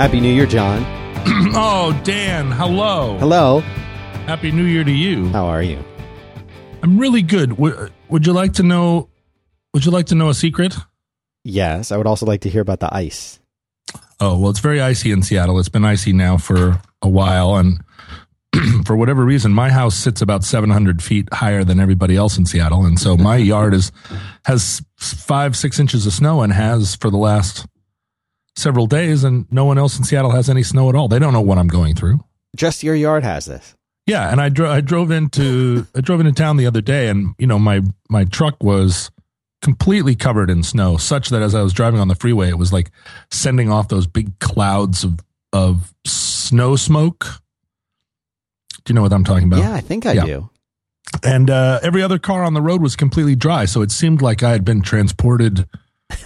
Happy New Year, John. oh, Dan, hello. Hello. Happy New Year to you. How are you? I'm really good. Would, would you like to know? Would you like to know a secret? Yes, I would also like to hear about the ice. Oh well, it's very icy in Seattle. It's been icy now for a while, and for whatever reason, my house sits about 700 feet higher than everybody else in Seattle, and so my yard is has five six inches of snow and has for the last several days, and no one else in Seattle has any snow at all. They don't know what I'm going through. Just your yard has this. Yeah, and I drove I drove into I drove into town the other day, and you know my my truck was completely covered in snow, such that as I was driving on the freeway, it was like sending off those big clouds of of snow smoke. Do you know what I'm talking about? Yeah, I think I Yeah. do. And uh, every other car on the road was completely dry, so it seemed like I had been transported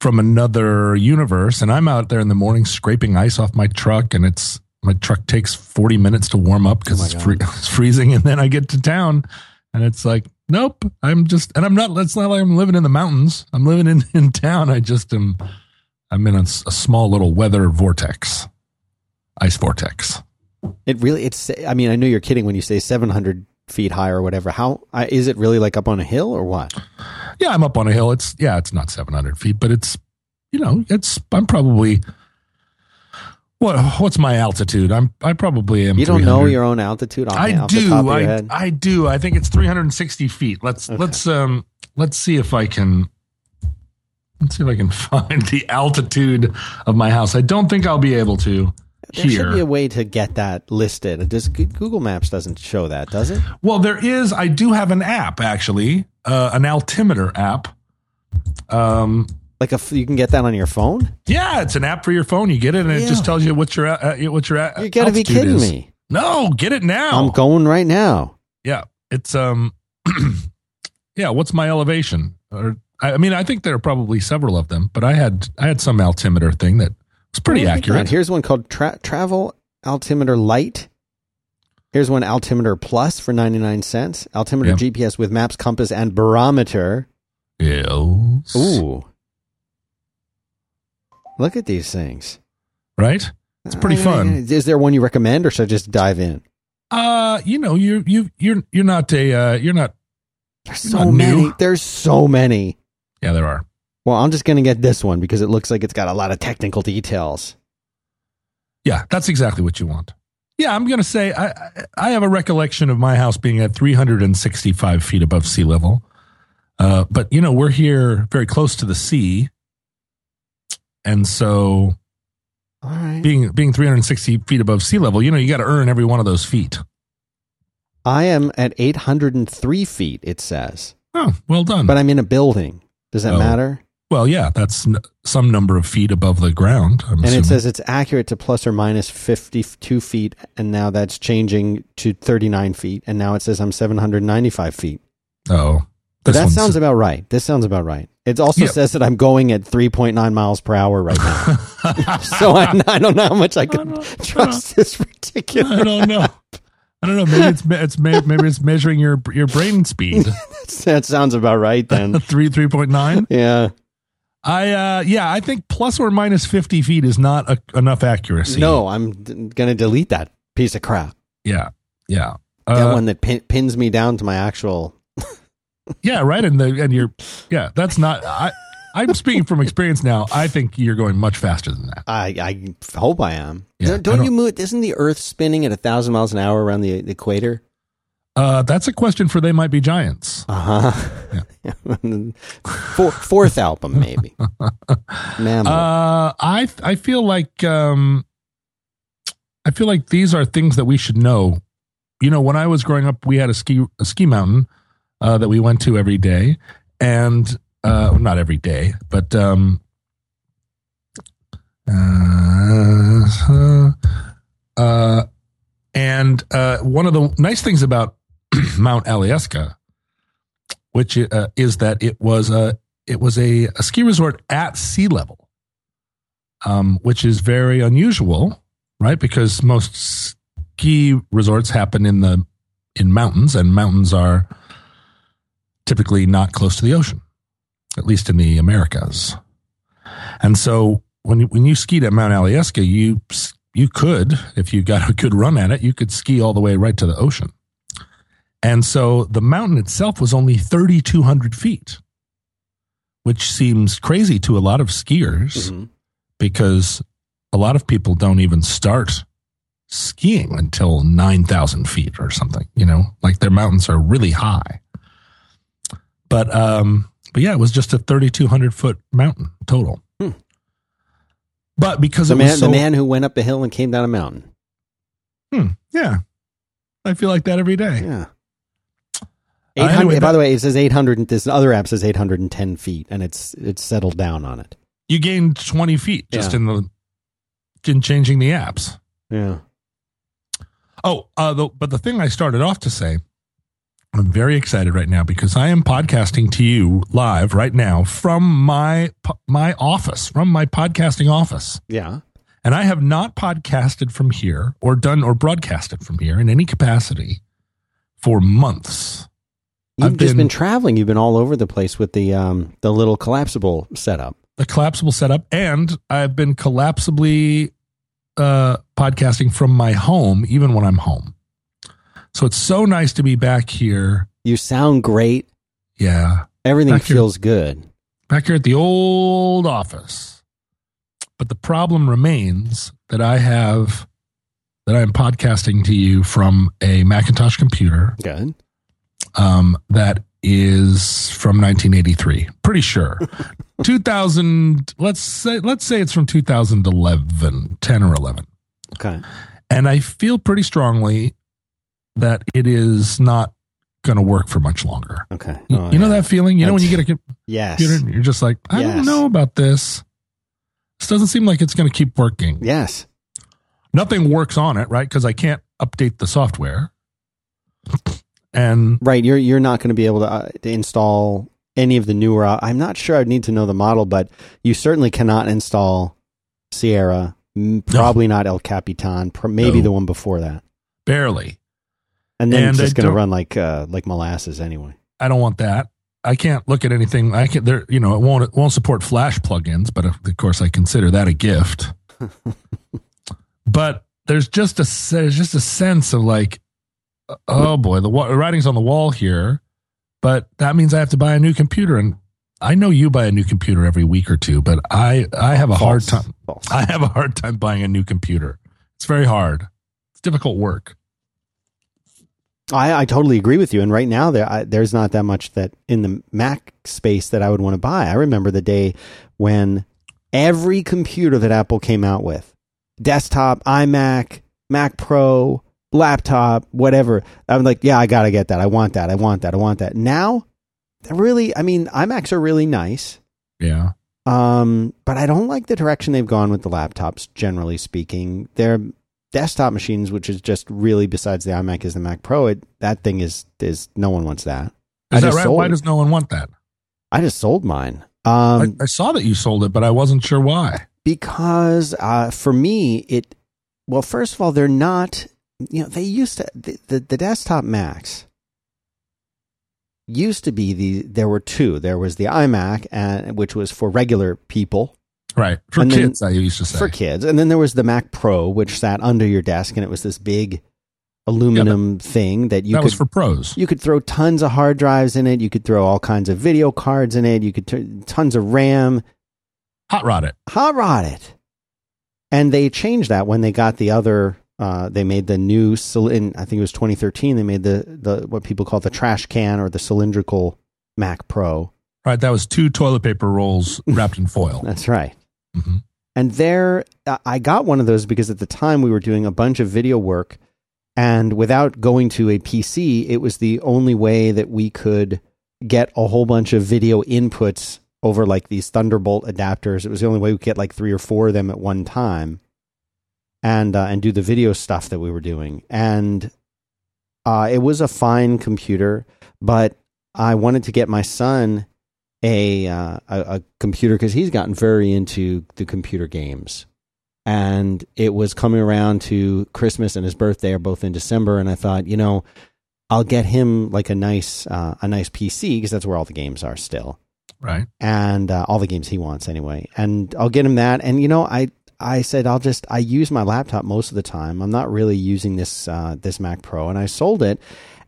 from another universe. And I'm out there in the morning scraping ice off my truck, and it's my truck takes 40 minutes to warm up because Oh it's, free, it's freezing. And then I get to town, and it's like, nope, I'm just, and I'm not. It's not like I'm living in the mountains. I'm living in in town. I just am. I'm in a small little weather vortex, ice vortex. It really, it's, I mean, I know you're kidding when you say 700 feet high or whatever. How, uh, it really like up on a hill or what? Yeah, I'm up on a hill. It's yeah, it's not 700 feet, but it's you know, it's I'm probably what what's my altitude? I'm I probably am. You don't know your own altitude I do. top of your I? I do. I think it's 360 feet. Let's Okay. let's um let's see if I can. Let's see if I can find the altitude of my house. I don't think I'll be able to There should be a way to get that listed. Just Google Maps doesn't show that, does it? Well, there is. I do have an app actually, uh, an altimeter app. Um, Like a, you can get that on your phone? Yeah, it's an app for your phone. You get it, and it just tells you what your uh, what your uh, You gotta be kidding is. me. No, get it now. I'm going right now. yeah, it's um, yeah. What's my elevation? Or I I mean, I think there are probably several of them, but I had I had some altimeter thing that was pretty look at that. accurate. Here's one called Tra- Travel Altimeter Lite. Here's one Altimeter Plus for 99 cents. Altimeter Yep. GPS with maps, compass, and barometer. Yes. Ooh. Look at these things. Right. It's pretty Uh, fun. Is there one you recommend, or should I just dive in? Uh, you know, you you you're you're not a uh, you're not. There's so many. new. There's so many. Yeah, there are. Well, I'm just going to get this one because it looks like it's got a lot of technical details. Yeah, that's exactly what you want. Yeah, I'm going to say I, I have a recollection of my house being at 365 feet above sea level. Uh, but you know, we're here very close to the sea, and so All right. being being 360 feet above sea level, you know, you got to earn every one of those feet. I am at 803 feet, it says, Oh, well done. but I'm in a building. Does that Oh, matter? Well, yeah, that's n- some number of feet above the ground. I'm And assuming. it says it's accurate to plus or minus 52 feet, and now that's changing to 39 feet, and now it says I'm 795 feet. oh, that sounds about right. This sounds about right. It also Yeah. says that I'm going at 3.9 miles per hour right now. so I, I don't know how much I can trust this particular. I don't know. I don't know. Maybe it's it's maybe it's measuring your your brain speed. that sounds about right then. Three three point nine. Yeah. I uh yeah, I think plus or minus fifty feet is not a, enough accuracy. No, I'm d- going to delete that piece of crap. Yeah. Yeah. That Uh, one that pin, pins me down to my actual. yeah, right. And the and you're yeah, that's not I I'm speaking from experience now. I think you're going much faster than that. I, I hope I am. Yeah, don't, don't- you move? Isn't the Earth spinning at a thousand miles an hour around the, the equator? Uh that's a question for they might be giants. Uh huh. Four, fourth album, maybe. Mammal. Uh I I feel like um I feel like these are things that we should know. You know, when I was growing up, we had a ski a ski mountain uh, that we went to every day, and uh, not every day, but um, uh, uh, and uh, one of the nice things about Mount Alyeska, which uh, is that it was a it was a, a ski resort at sea level, um, which is very unusual, right? Because most ski resorts happen in the in mountains, and mountains are typically not close to the ocean, at least in the Americas. And so when you, when you skied at Mount Alyeska, you you could, if you got a good run at it, you could ski all the way right to the ocean. And so the mountain itself was only 3,200 feet, which seems crazy to a lot of skiers Mm-hmm. because a lot of people don't even start skiing until 9,000 feet or something, you know, like their mountains are really high. But, um, but yeah, it was just a 3,200 foot mountain total. Hmm. But because The it man, was so, the man who went up a hill and came down a mountain. Hmm, yeah, I feel like that every day. Yeah. 800, anyway, by the way, it says 800. This other app says 810 feet, and it's it's settled down on it. You gained 20 feet just Yeah. in the, in changing the apps. Yeah. Oh, uh, the, but the thing I started off to say, I'm very excited right now because I am podcasting to you live right now from my my office, from my podcasting office, Yeah. and I have not podcasted from here or done or broadcasted from here in any capacity for months. You've I've just been, been- traveling. You've been all over the place with the um the little collapsible setup. The collapsible setup, and I've been collapsibly uh, podcasting from my home, even when I'm home. So it's so nice to be back here. You sound great. Yeah. Everything Back here. feels good. back here at the old office. But the problem remains that I have that I am podcasting to you from a Macintosh computer Good. Um, that is from 1983. Pretty sure. 2000 let's say let's say it's from 2011, 10 or 11. Okay. And I feel pretty strongly that it is not going to work for much longer. Okay. You, Oh, you know yeah. that feeling? You know when you get a Yes. computer and you're just like, I Yes. don't know about this. This doesn't seem like it's going to keep working. Yes. Nothing works on it, right? Because I can't update the software. And Right. You're you're not going to be able to, uh, to install any of the newer. uh, I'm not sure. I'd need to know the model, but you certainly cannot install Sierra. Probably not El Capitan. pr- Maybe No. the one before that. barely. And then And it's just going to run like uh, like molasses anyway. I don't want that. I can't look at anything. I can there. You know, it won't it won't support Flash plugins, but of of course I consider that a gift. but there's just a there's just a sense of like, oh boy, the writing's on the wall here. But that means I have to buy a new computer, and I know you buy a new computer every week or two, but I I have a hard time. False. I have a hard time buying a new computer. It's very hard. It's difficult work. I, I totally agree with you. And right now, there I, there's not that much that in the Mac space that I would want to buy. I remember the day when every computer that Apple came out with, desktop, iMac, Mac Pro, laptop, whatever, I'm like, yeah, I gotta get that. I want that. I want that. I want that. Now, really, I mean, iMacs are really nice. Yeah. Um, but I don't like the direction they've gone with the laptops. Generally speaking, they're desktop machines, which is just really besides the iMac is the Mac Pro. It that thing is is no one wants that. I that right? sold Why does no one want that? I just sold mine. Um, I, I saw that you sold it, but I wasn't sure why. because uh, for me, it well, first of all, they're not. You know, they used to the the, the desktop Macs used to be the there were two. There was the iMac, and which was for regular people. Right. For And then- kids, I used to say. for kids. And then there was the Mac Pro, which sat under your desk, and it was this big aluminum thing that you that could was for pros. you could throw tons of hard drives in it. You could throw all kinds of video cards in it. You could t- tons of RAM. Hot rod it. Hot rod it. And they changed that when they got the other. Uh, they made the new. In, I think it was 2013. They made the the what people call the trash can or the cylindrical Mac Pro. Right. That was two toilet paper rolls wrapped in foil. That's right. Mhm. And there, I- I got one of those because at the time we were doing a bunch of video work, and without going to a PC, it was the only way that we could get a whole bunch of video inputs over like these Thunderbolt adapters. It was the only way we could get like three or four of them at one time, and uh, and do the video stuff that we were doing. And uh, it was a fine computer, but I wanted to get my son a uh, a, a computer because he's gotten very into the computer games, and it was coming around to Christmas and his birthday are both in December, and I thought, you know, I'll get him like a nice uh, a nice PC because that's where all the games are still. Right. and uh, all the games he wants anyway. And I'll get him that. And you know, I I said I'll just I use my laptop most of the time. I'm not really using this uh, this Mac Pro, and I sold it.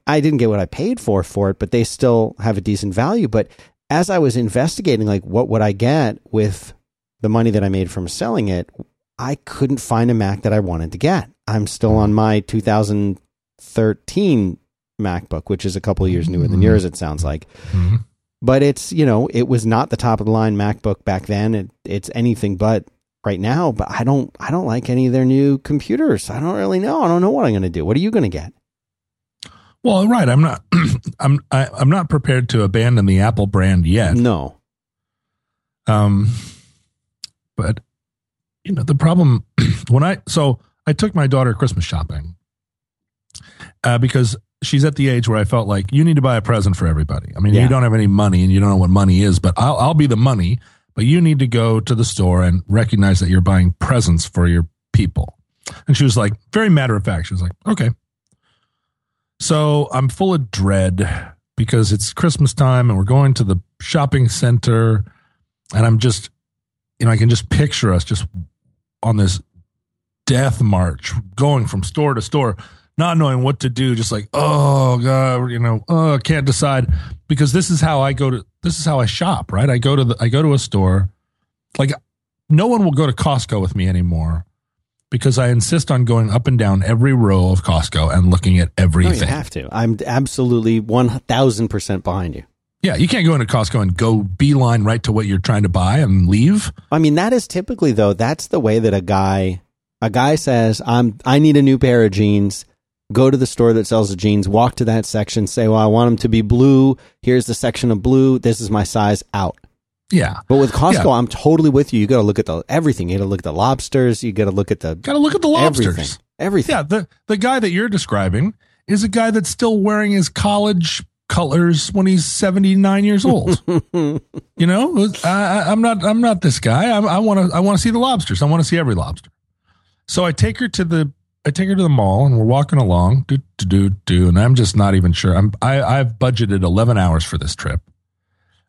I didn't get what I paid for for it, but they still have a decent value. But as I was investigating, like what would I get with the money that I made from selling it, I couldn't find a Mac that I wanted to get. I'm still on my 2013 MacBook, which is a couple of years newer than Mhm. yours. It sounds like hmm but it's you know it was not the top of the line MacBook back then. It, it's anything but right now. But I don't I don't like any of their new computers. I don't really know. I don't know what I'm going to do. What are you going to get? Well, right. I'm not. I'm. I, I'm not prepared to abandon the Apple brand yet. No. Um, but you know the problem when I so I took my daughter Christmas shopping uh, because she's at the age where I felt like you need to buy a present for everybody. I mean, Yeah. you don't have any money and you don't know what money is, but I'll I'll be the money. But you need to go to the store and recognize that you're buying presents for your people. And she was like, very matter of fact. She was like, okay. So I'm full of dread because it's Christmas time and we're going to the shopping center and I'm just, you know, I can just picture us just on this death march, going from store to store, not knowing what to do, just like, oh god, you know, oh, can't decide because this is how I go to, this is how I shop, right? I go to the, I go to a store, like, no one will go to Costco with me anymore because I insist on going up and down every row of Costco and looking at No, you everything. have to. I'm absolutely one thousand percent behind you. yeah, you can't go into Costco and go beeline right to what you're trying to buy and leave. I mean, that is typically though. That's the way that a guy a guy says, "I'm I need a new pair of jeans." Go to the store that sells the jeans. Walk to that section. Say, "Well, I want them to be blue. Here's the section of blue. This is my size." Out. Yeah. But with Costco, Yeah. I'm totally with you. You got to look at the everything. You got to look at the lobsters. You got to look at the Got to look at the lobsters. everything. Everything. Yeah, the the guy that you're describing is a guy that's still wearing his college colors when he's 79 years old. you know, I, I- I'm not I'm not this guy. I want to I want to see the lobsters. I want to see every lobster. So I take her to the I take her to the mall and we're walking along, do do do do, and I'm just not even sure. I'm I I've budgeted 11 hours for this trip,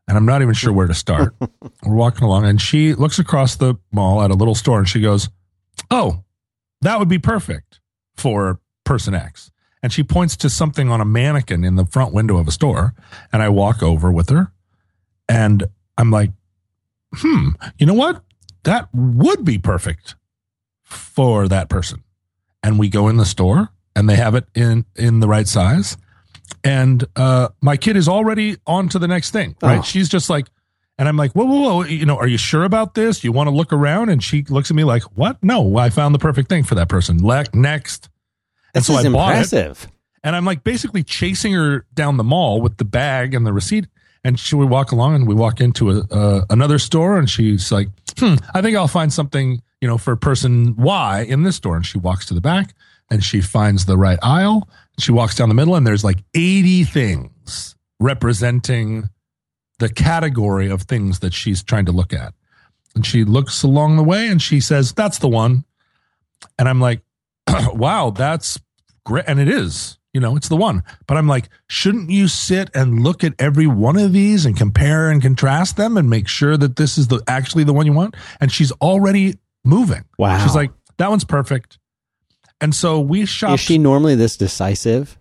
and I'm not even sure where to start. we're walking along, and she looks across the mall at a little store, and she goes, "Oh, that would be perfect for person X." And she points to something on a mannequin in the front window of a store, and I walk over with her, and I'm like, "Hmm, you know what? That would be perfect for that person." And we go in the store, and they have it in in the right size. And uh, my kid is already on to the next thing, right? Oh. She's just like, and I'm like, whoa, whoa, whoa, you know, are you sure about this? You want to look around? And she looks at me like, what? No, I found the perfect thing for that person. Le- next. And This so is I bought it. impressive. And I'm like basically chasing her down the mall with the bag and the receipt. And she would walk along and we walk into a, uh, another store and she's like, hmm, I think I'll find something, you know, for person Y in this store. And she walks to the back and she finds the right aisle. She walks down the middle and there's like 80 things representing the category of things that she's trying to look at. And she looks along the way and she says, that's the one. And I'm like, wow, that's great. And it is, you know, it's the one. But I'm like, shouldn't you sit and look at every one of these and compare and contrast them and make sure that this is the actually the one you want? And she's already moving. Wow. She's like, that one's perfect. And so we shopped. Is she normally this decisive?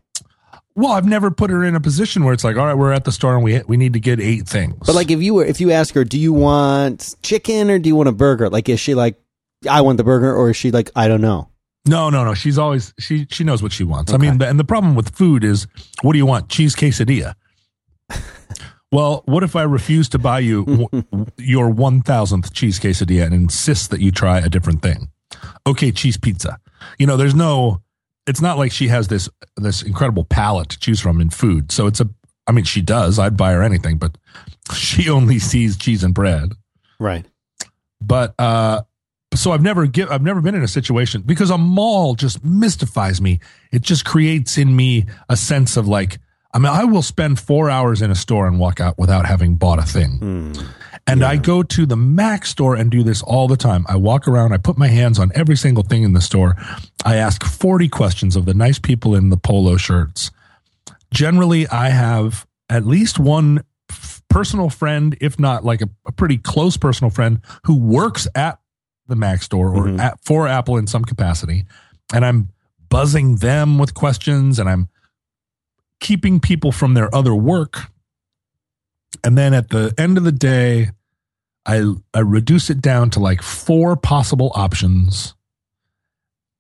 well, I've never put her in a position where it's like, all right, we're at the store and we we need to get eight things. But like, if you were, if you ask her, do you want chicken or do you want a burger? Like, is she like, I want the burger, or is she like, I don't know? No, no, no. She's always she she knows what she wants. I mean, the, and the problem with food is, what do you want? Cheese quesadilla. Well, what if I refuse to buy you w- your one thousandth cheese quesadilla and insist that you try a different thing? Okay, cheese pizza. You know, there's no. It's not like she has this this incredible palette to choose from in food. So it's a. I mean, she does. I'd buy her anything, but she only sees cheese and bread Right. but uh so I've never give I've never been in a situation because a mall just mystifies me. It just creates in me a sense of like I mean I will spend 4 hours in a store and walk out without having bought a thing. Hmm. And I go to the Mac store and do this all the time. I walk around, I put my hands on every single thing in the store. I ask 40 questions of the nice people in the polo shirts. Generally, I have at least one f- personal friend, if not like a, a pretty close personal friend, who works at the Mac store or Mhm. at, for Apple in some capacity, and I'm buzzing them with questions, and I'm keeping people from their other work. And then at the end of the day, I I reduce it down to like four possible options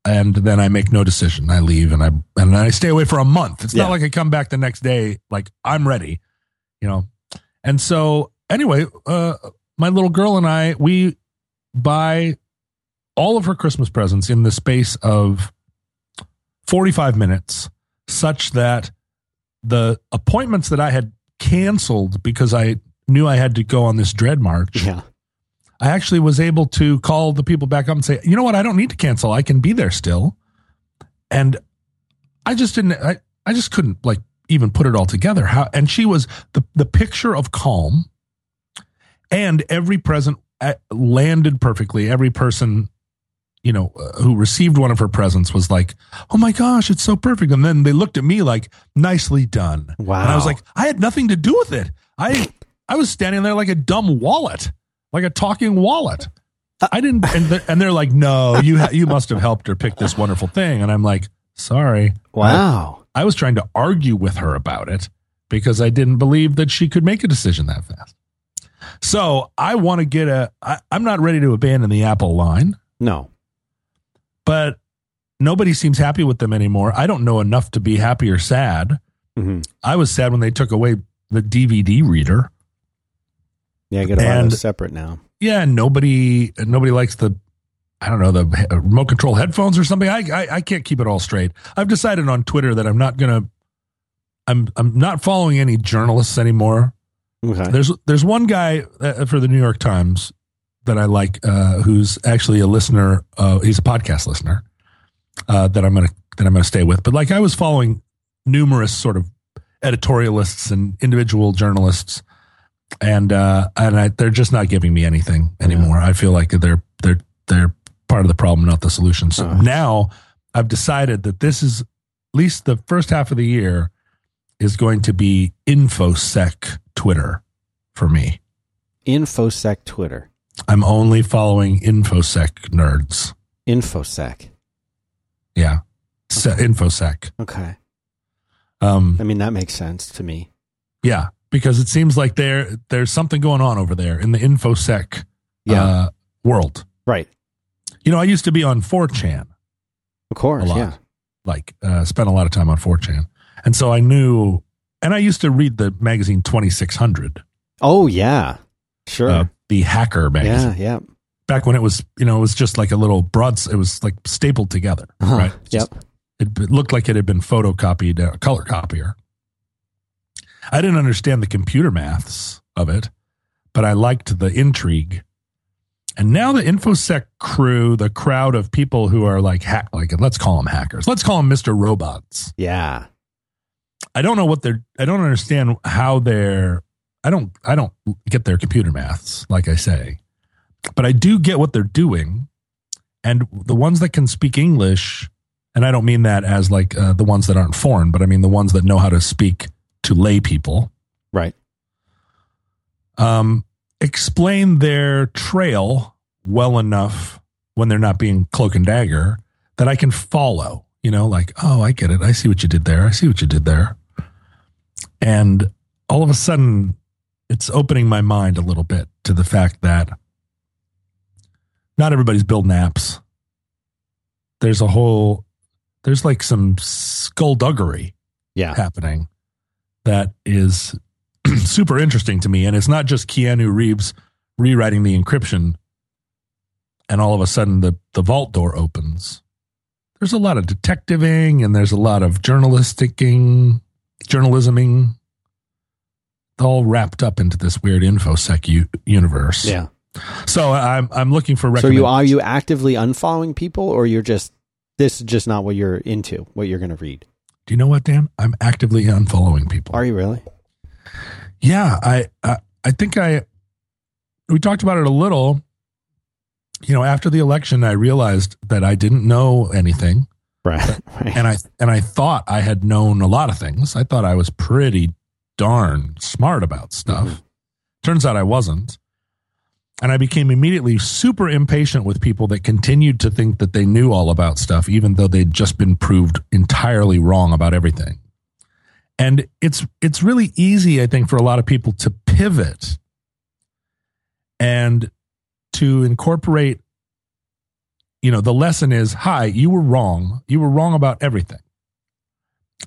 and then I make no decision. I leave and I and I stay away for a month. It's Yeah. not like I come back the next day like I'm ready, you know. And so anyway, uh my little girl and I we buy all of her Christmas presents in the space of 45 minutes such that the appointments that I had canceled because I knew I had to go on this dread march Yeah. I actually was able to call the people back up and say, you know what, I don't need to cancel. I can be there still. And I just didn't I, I just couldn't like even put it all together. How and she was the the picture of calm and every present uh, landed perfectly. Every person you know uh, who received one of her presents was like, "Oh my gosh, it's so perfect." And then they looked at me like, "Nicely done." Wow. And I was like, I had nothing to do with it. I I was standing there like a dumb wallet, like a talking wallet. I didn't, and they're, and they're like, no, you ha- you must have helped her pick this wonderful thing. And I'm like, sorry, wow. I was trying to argue with her about it because I didn't believe that she could make a decision that fast. So I want to get a. I, I'm not ready to abandon the Apple line, No. But nobody seems happy with them anymore. I don't know enough to be happy or sad. hmm I was sad when they took away the DVD reader. Yeah, I get a lot of those separate now. Yeah, nobody nobody likes the I don't know the remote control headphones or something. I, I I can't keep it all straight. I've decided on Twitter that I'm not gonna. I'm I'm not following any journalists anymore. Okay. There's there's one guy uh, for the New York Times that I like, uh, who's actually a listener. Uh, he's a podcast listener uh, that I'm gonna that I'm gonna stay with. But like I was following numerous sort of editorialists and individual journalists, and uh, and I, they're just not giving me anything anymore. I feel like they're they're they're part of the problem, not the solution. So Oh. now I've decided that this is at least the first half of the year is going to be infosec Twitter for me. Infosec Twitter. I'm only following infosec nerds. Infosec. Yeah, Se- infosec. Okay. Um, I mean, that makes sense to me. yeah, because it seems like there there's something going on over there in the infosec Yeah. uh, world. right. You know, I used to be on 4chan, Of course. a lot. Yeah. like uh, spent a lot of time on 4chan, and so I knew. And I used to read the magazine 2600, Oh, yeah. Sure. uh, the hacker magazine. yeah. Yeah. Back when it was, you know, it was just like a little broad. It was like stapled together, Uh-huh. right? Yep. It, it looked like it had been photocopied, a color copier. I didn't understand the computer maths of it, but I liked the intrigue. And now the infosec crew, the crowd of people who are like hack, like let's call them hackers, let's call them Mister Robots. Yeah. I don't know what they're. I don't understand how they're. I don't. I don't get their computer maths, like I say, but I do get what they're doing. And the ones that can speak English, and I don't mean that as like uh, the ones that aren't foreign, but I mean the ones that know how to speak to lay people. Right. Um, explain their trail well enough when they're not being cloak and dagger that I can follow. You know, like, oh, I get it. I see what you did there. I see what you did there. And all of a sudden, it's opening my mind a little bit to the fact that not everybody's building apps. There's a whole, there's like some skullduggery Yeah. happening that is super interesting to me. And it's not just Keanu Reeves rewriting the encryption and all of a sudden the, the vault door opens. There's a lot of detectiving and there's a lot of journalisticing, journalisming, all wrapped up into this weird infosec u- universe. Yeah. So I'm I'm looking for So you are you actively unfollowing people, or you're just this is just not what you're into, what you're going to read? Do you know what, Dan? I'm actively unfollowing people. Are you really? Yeah, I, I I think I we talked about it a little. You know, after the election, I realized that I didn't know anything, Right. right. and I and I thought I had known a lot of things. I thought I was pretty darn smart about stuff. Mm-hmm. Turns out I wasn't. And I became immediately super impatient with people that continued to think that they knew all about stuff, even though they'd just been proved entirely wrong about everything. And it's it's really easy, I think, for a lot of people to pivot and to incorporate, you know, the lesson is, hi, you were wrong. You were wrong about everything.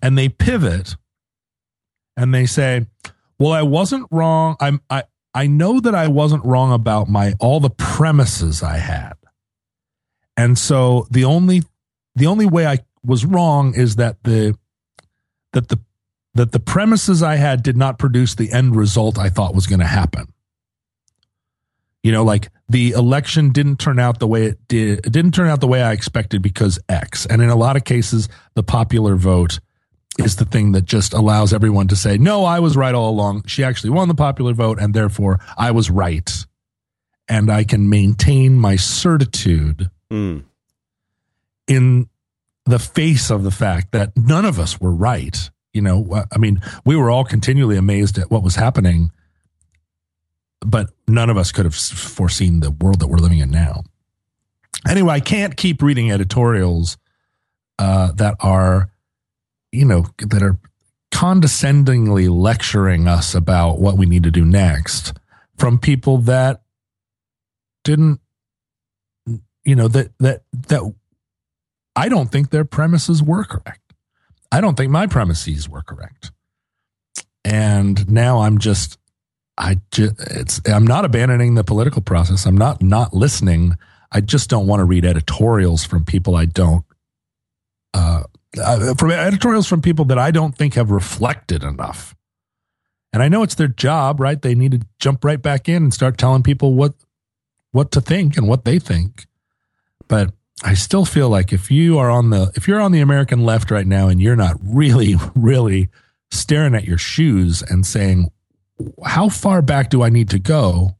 And they pivot and they say, well, I wasn't wrong. I'm I I know that I wasn't wrong about my all the premises I had. And so the only the only way I was wrong is that the that the that the premises I had did not produce the end result I thought was going to happen. You know, like the election didn't turn out the way it did. It didn't turn out the way I expected because X. And in a lot of cases, the popular vote is the thing that just allows everyone to say, no, I was right all along. She actually won the popular vote, and therefore I was right. And I can maintain my certitude Mm. in the face of the fact that none of us were right. You know, I mean, we were all continually amazed at what was happening, but none of us could have foreseen the world that we're living in now. Anyway, I can't keep reading editorials uh, that are you know, that are condescendingly lecturing us about what we need to do next from people that didn't, you know, that, that, that I don't think their premises were correct. I don't think my premises were correct. And now I'm just, I just, it's, I'm not abandoning the political process. I'm not not listening. I just don't want to read editorials from people I don't uh, uh, from editorials from people that I don't think have reflected enough. And I know it's their job, right? They need to jump right back in and start telling people what what to think and what they think. But I still feel like if you are on the if you're on the American left right now and you're not really really staring at your shoes and saying how far back do I need to go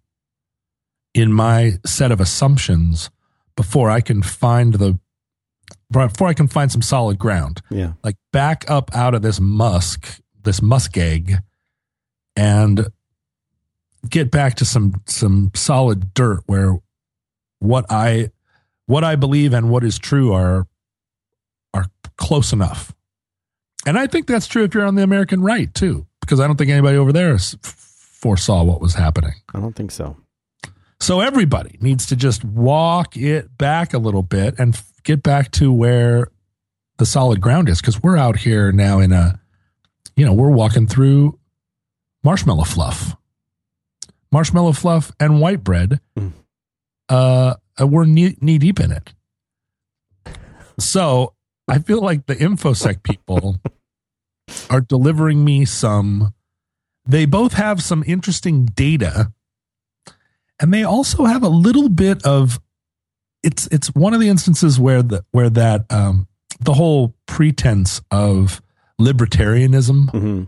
in my set of assumptions before I can find the before I can find some solid ground. Yeah. Like back up out of this musk, this muskeg, and get back to some some solid dirt where what I what I believe and what is true are are close enough. And I think that's true if you're on the American right too, because I don't think anybody over there foresaw what was happening. I don't think so. So everybody needs to just walk it back a little bit and get back to where the solid ground is because we're out here now in a, you know, we're walking through marshmallow fluff, marshmallow fluff and white bread. Mm. Uh, we're knee, knee deep in it. So I feel like the infosec people are delivering me some. They both have some interesting data and they also have a little bit of it's it's one of the instances where the where that um, the whole pretense of libertarianism mm-hmm.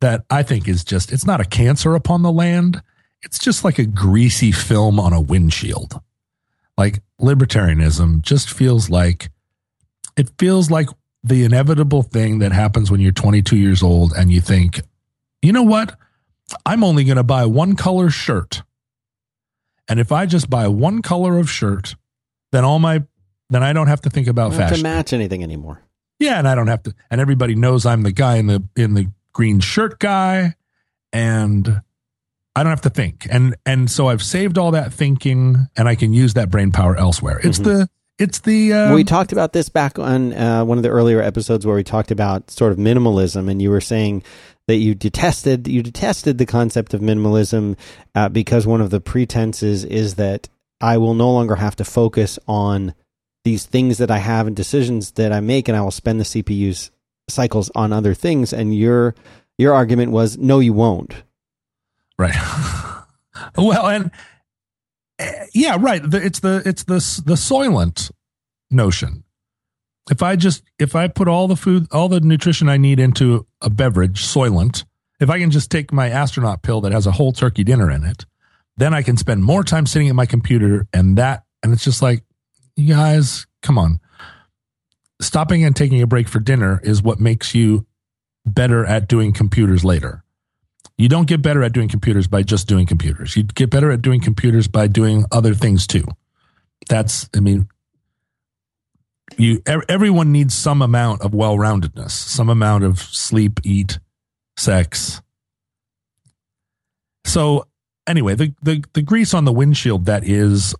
that I think is just it's not a cancer upon the land. It's just like a greasy film on a windshield. Like libertarianism just feels like it feels like the inevitable thing that happens when you're 22 years old and you think, you know what? I'm only going to buy one color shirt and if I just buy one color of shirt, then all my then I don't have to think about don't fashion. to match anything anymore. Yeah, and I don't have to. And everybody knows I'm the guy in the in the green shirt guy, and I don't have to think. And and so I've saved all that thinking, and I can use that brain power elsewhere. It's mm-hmm. the it's the um, we talked about this back on uh, one of the earlier episodes where we talked about sort of minimalism, and you were saying that you detested you detested the concept of minimalism uh, because one of the pretenses is that I will no longer have to focus on these things that I have and decisions that I make, and I will spend the CPU's cycles on other things. And your your argument was no, you won't. Right. well, and eh, yeah, right. It's the it's the the soylent notion if I just if I put all the food, all the nutrition I need into a beverage, Soylent, if I can just take my astronaut pill that has a whole turkey dinner in it, then I can spend more time sitting at my computer and that and it's just like you guys, come on. Stopping and taking a break for dinner is what makes you better at doing computers later. You don't get better at doing computers by just doing computers. You get better at doing computers by doing other things too. That's, I mean, you everyone needs some amount of well-roundedness, some amount of sleep, eat, sex. So anyway, the the the grease on the windshield that is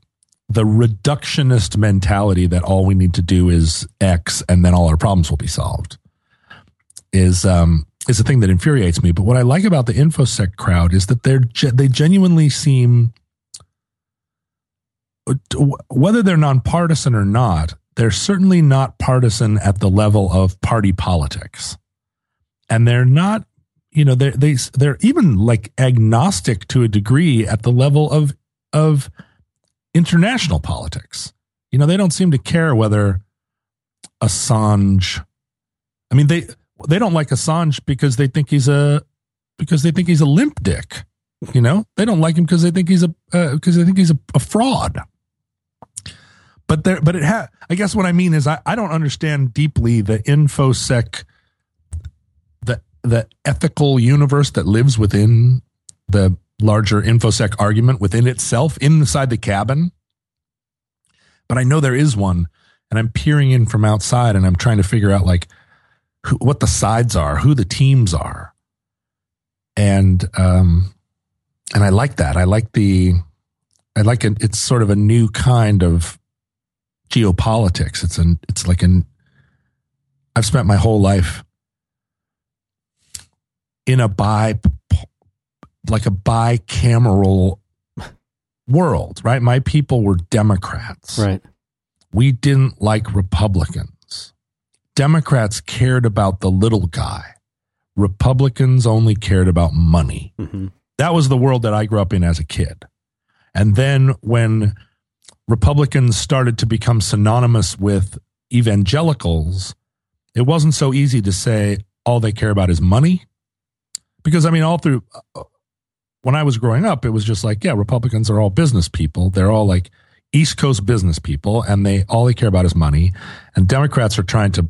the reductionist mentality that all we need to do is X and then all our problems will be solved is um, is the thing that infuriates me. But what I like about the infosec crowd is that they're they genuinely seem whether they're nonpartisan or not, they're certainly not partisan at the level of party politics, and they're not. You know, they they they're even like agnostic to a degree at the level of of international politics. You know, they don't seem to care whether Assange. I mean, they they don't like Assange because they think he's a because they think he's a limp dick. You know, they don't like him because they think he's a because uh, they think he's a, a fraud. But there, but it ha- I guess what I mean is I, I don't understand deeply the infosec, the ethical universe that lives within the larger infosec argument within itself inside the cabin. But I know there is one, and I'm peering in from outside, and I'm trying to figure out like who, what the sides are, who the teams are, and um, and I like that. I like the, I like it. It's sort of a new kind of geopolitics. It's an, it's like an. I've spent my whole life in a bi, like a bicameral world, right? My people were Democrats, right? We didn't like Republicans Democrats cared about the little guy. Republicans only cared about money. Mm-hmm. That was the world that I grew up in as a kid. And then when Republicans started to become synonymous with evangelicals, it wasn't so easy to say all they care about is money. Because, I mean, all through uh, when I was growing up, it was just like, yeah, Republicans are all business people. They're all like East Coast business people, and they all they care about is money. And Democrats are trying to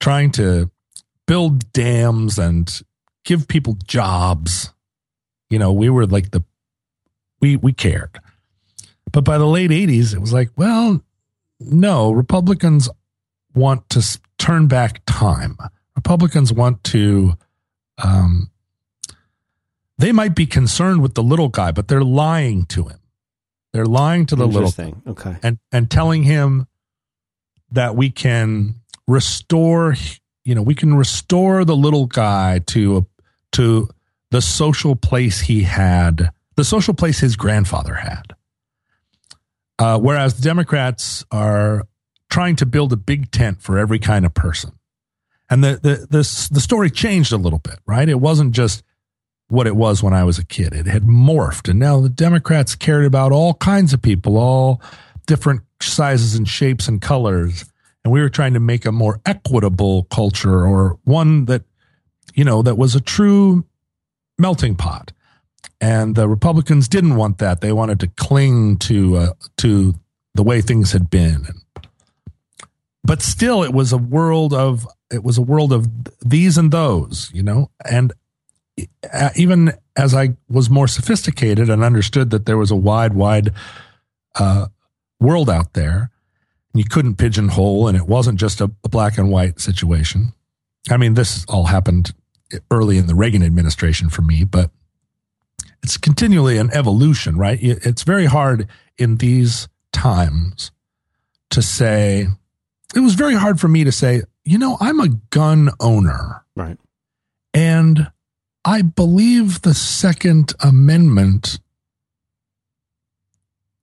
trying to build dams and give people jobs. You know, we were like the we we cared. But by the late 80s it was like, well, no, Republicans want to turn back time. Republicans want to um they might be concerned with the little guy, but they're lying to him. They're lying to the little thing. Okay. And and telling him that we can restore you know we can restore the little guy to to the social place he had the social place his grandfather had uh, whereas the democrats are trying to build a big tent for every kind of person and the the the, the story changed a little bit right? It wasn't just what it was when i was a kid. It had morphed. And now the democrats cared about all kinds of people all different sizes and shapes and colors. And we were trying to make a more equitable culture or one that you know that was a true melting pot. And the republicans didn't want that. They wanted to cling to uh, to the way things had been but still it was a world of it was a world of these and those you know and uh, even as i was more sophisticated and understood that there was a wide wide uh, world out there you couldn't pigeonhole, and it wasn't just a, a black and white situation. I mean, this all happened early in the Reagan administration for me, but it's continually an evolution, right? It's very hard in these times to say, it was very hard for me to say, you know, I'm a gun owner. Right. And I believe the Second Amendment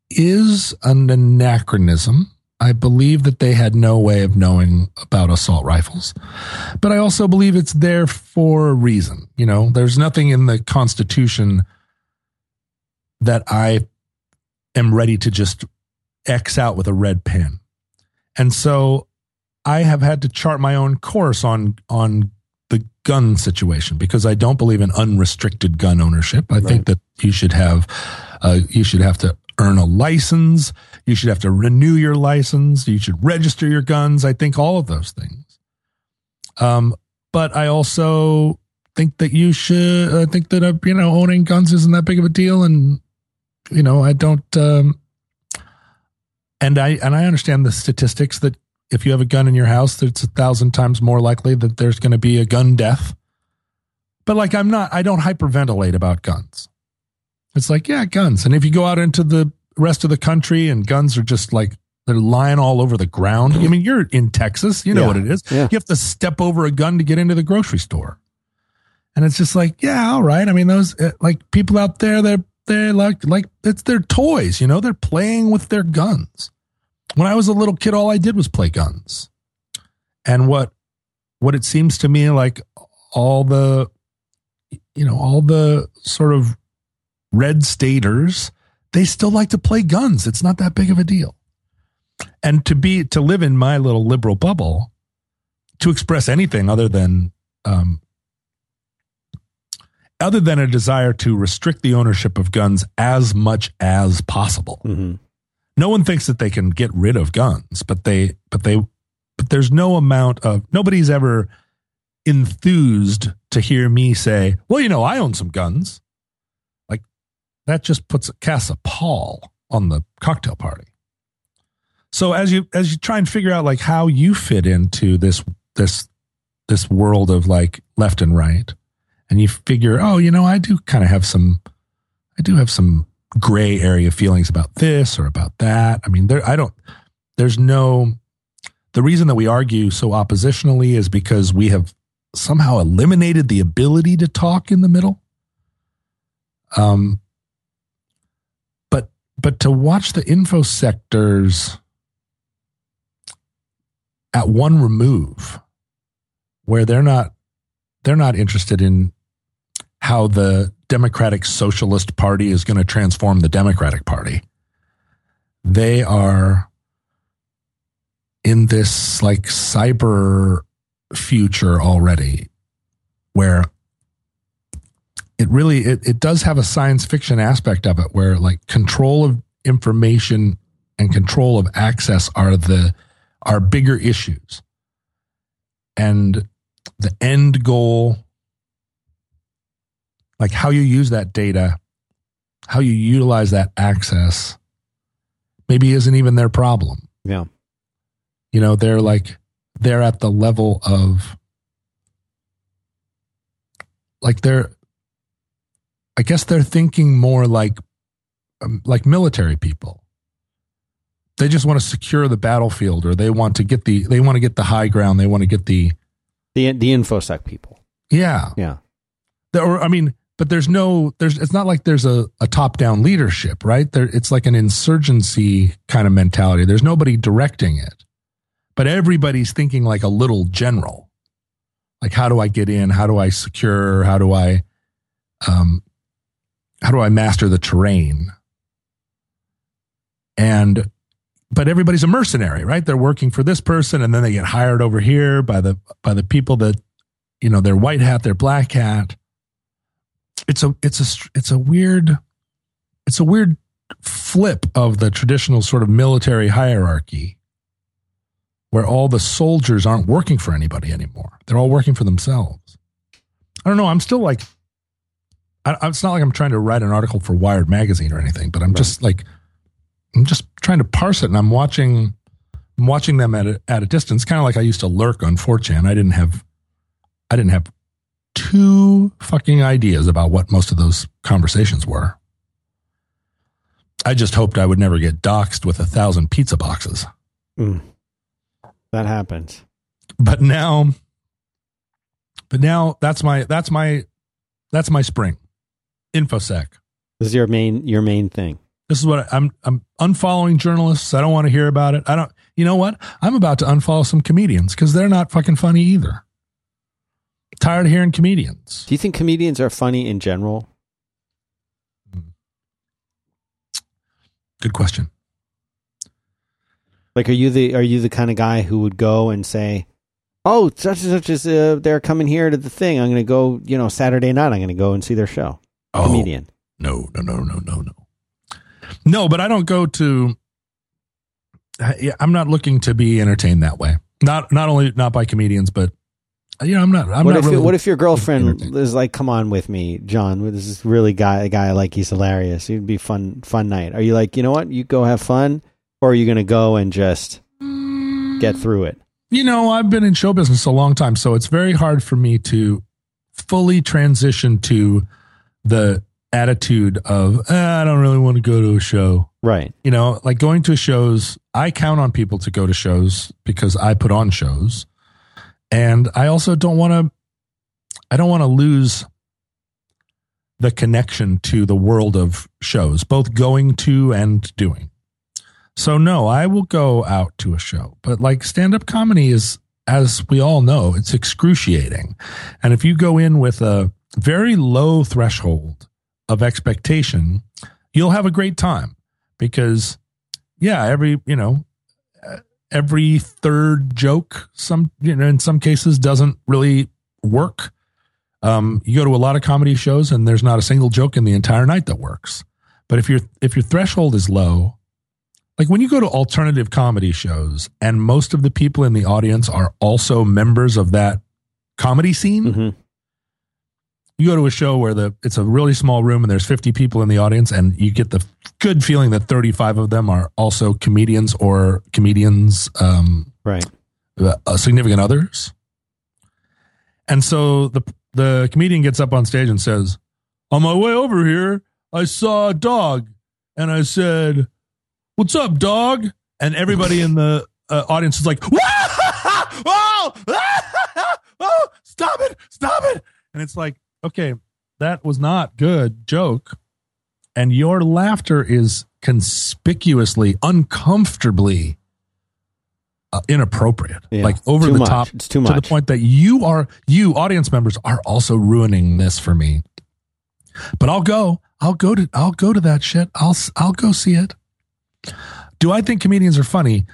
is an anachronism. I believe that they had no way of knowing about assault rifles. But I also believe it's there for a reason. You know, there's nothing in the Constitution that I am ready to just X out with a red pen. And so I have had to chart my own course on on the gun situation because I don't believe in unrestricted gun ownership. I right. think that you should have uh, you should have to earn a license. You should have to renew your license. You should register your guns. I think all of those things. Um, but I also think that you should uh, think that uh, you know owning guns isn't that big of a deal, and you know I don't. Um, and I and I understand the statistics that if you have a gun in your house, it's a thousand times more likely that there's going to be a gun death. But like I'm not, I don't hyperventilate about guns. It's like yeah, guns, and if you go out into the rest of the country and guns are just like they're lying all over the ground. I mean, you're in Texas, you know Yeah. what it is. Yeah. You have to step over a gun to get into the grocery store. And it's just like, yeah, all right. I mean, those uh, like people out there, they're they're like like it's their toys, you know. They're playing with their guns. When I was a little kid, all I did was play guns. And what what it seems to me like all the you know all the sort of red staters, they still like to play guns. It's not that big of a deal. And to be to live in my little liberal bubble, to express anything other than um, other than a desire to restrict the ownership of guns as much as possible. hmm No one thinks that they can get rid of guns, but they but they but there's no amount of nobody's ever enthused to hear me say, "Well, you know, I own some guns." Like that just puts casts a pall on the cocktail party. So as you as you try and figure out like how you fit into this this this world of like left and right, and you figure, oh, you know, I do kind of have some, I do have some gray area feelings about this or about that. I mean, there, I don't, there's no, the reason that we argue so oppositionally is because we have somehow eliminated the ability to talk in the middle. Um, but, but to watch the info sectors at one remove where they're not, they're not interested in how the Democratic Socialist Party is going to transform the Democratic Party. They are in this like cyber future already where it really it, it does have a science fiction aspect of it where like control of information and control of access are the are bigger issues and the end goal like how you use that data, how you utilize that access, maybe isn't even their problem. Yeah. You know, they're like, they're at the level of, like, they're, I guess they're thinking more like, um, like military people. They just want to secure the battlefield or they want to get the, they want to get the high ground. They want to get the, The the infosec people. yeah. Yeah. There- or I mean, but there's no there's it's not like there's a, a top down leadership, right? There it's like an insurgency kind of mentality. There's nobody directing it. But everybody's thinking like a little general. Like how do I get in? How do I secure? How do I um how do I master the terrain? And but everybody's a mercenary, right? They're working for this person and then they get hired over here by the by the people that you know, their white hat, their black hat it's a it's a it's a weird it's a weird flip of the traditional sort of military hierarchy where all the soldiers aren't working for anybody anymore. They're all working for themselves. I don't know. I'm still like I, it's not like i'm trying to write an article for wired magazine or anything but i'm just like i'm just trying to parse it and i'm watching i'm watching them at a, at a distance kind of like i used to lurk on 4chan i didn't have i didn't have two fucking ideas about what most of those conversations were. I just hoped I would never get doxxed with a thousand pizza boxes. Mm. That happens. But now, but now that's my, that's my, that's my spring. Infosec. This is your main your main thing. This is what I, I'm, I'm unfollowing journalists. I don't want to hear about it. I don't, you know what? I'm about to unfollow some comedians because they're not fucking funny either. Tired of hearing comedians. Do you think comedians are funny in general? Good question. Like, are you the are you the kind of guy who would go and say, "Oh, such and such is uh, they're coming here to the thing. I'm going to go. You know, Saturday night. I'm going to go and see their show." Oh, Comedian. No, no, no, no, no, no. No, but I don't go to. I'm not looking to be entertained that way. Not not only not by comedians, but you know, I'm not. I'm what not if really what if your girlfriend is like, "Come on with me, John. This is really guy a guy I like. He's hilarious. It'd be fun fun night." Are you like, you know what? You go have fun, or are you going to go and just get through it? You know, I've been in show business a long time, so it's very hard for me to fully transition to the attitude of eh, I don't really want to go to a show. Right. You know, like going to shows. I count on people to go to shows because I put on shows, and I also don't want to. I don't want to lose the connection to the world of shows, both going to and doing. So no, I will go out to a show, but like stand up comedy is, as we all know, it's excruciating. And if you go in with a very low threshold of expectation, you'll have a great time because yeah, every, you know, every third joke, some, you know, in some cases doesn't really work. Um, you go to a lot of comedy shows and there's not a single joke in the entire night that works. But if your if your threshold is low, like when you go to alternative comedy shows and most of the people in the audience are also members of that comedy scene, hmm you go to a show where the it's a really small room and there's 50 people in the audience and you get the good feeling that 35 of them are also comedians or comedians um, Right. uh, significant others. And so the the comedian gets up on stage and says, "On my way over here, I saw a dog, and I said, "What's up, dog?" And everybody in the uh, audience is like, "Oh, oh, stop it, stop it!" And it's like, okay, that was not good joke, and your laughter is conspicuously, uncomfortably uh, inappropriate, Yeah. like over the much. top, It's too much. to the point that you are, you audience members are also ruining this for me. But I'll go. I'll go to. I'll go to that shit. I'll. I'll go see it. Do I think comedians are funny?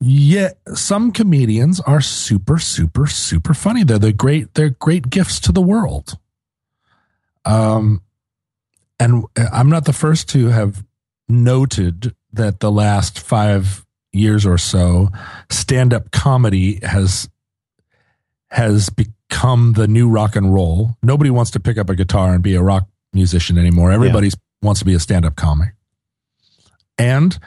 Yeah, some comedians are super, super, super funny. They're the great. They're great gifts to the world. Um, and I'm not the first to have noted that the last five years or so, stand up comedy has has become the new rock and roll. Nobody wants to pick up a guitar and be a rock musician anymore. Everybody wants to be a stand up comic. And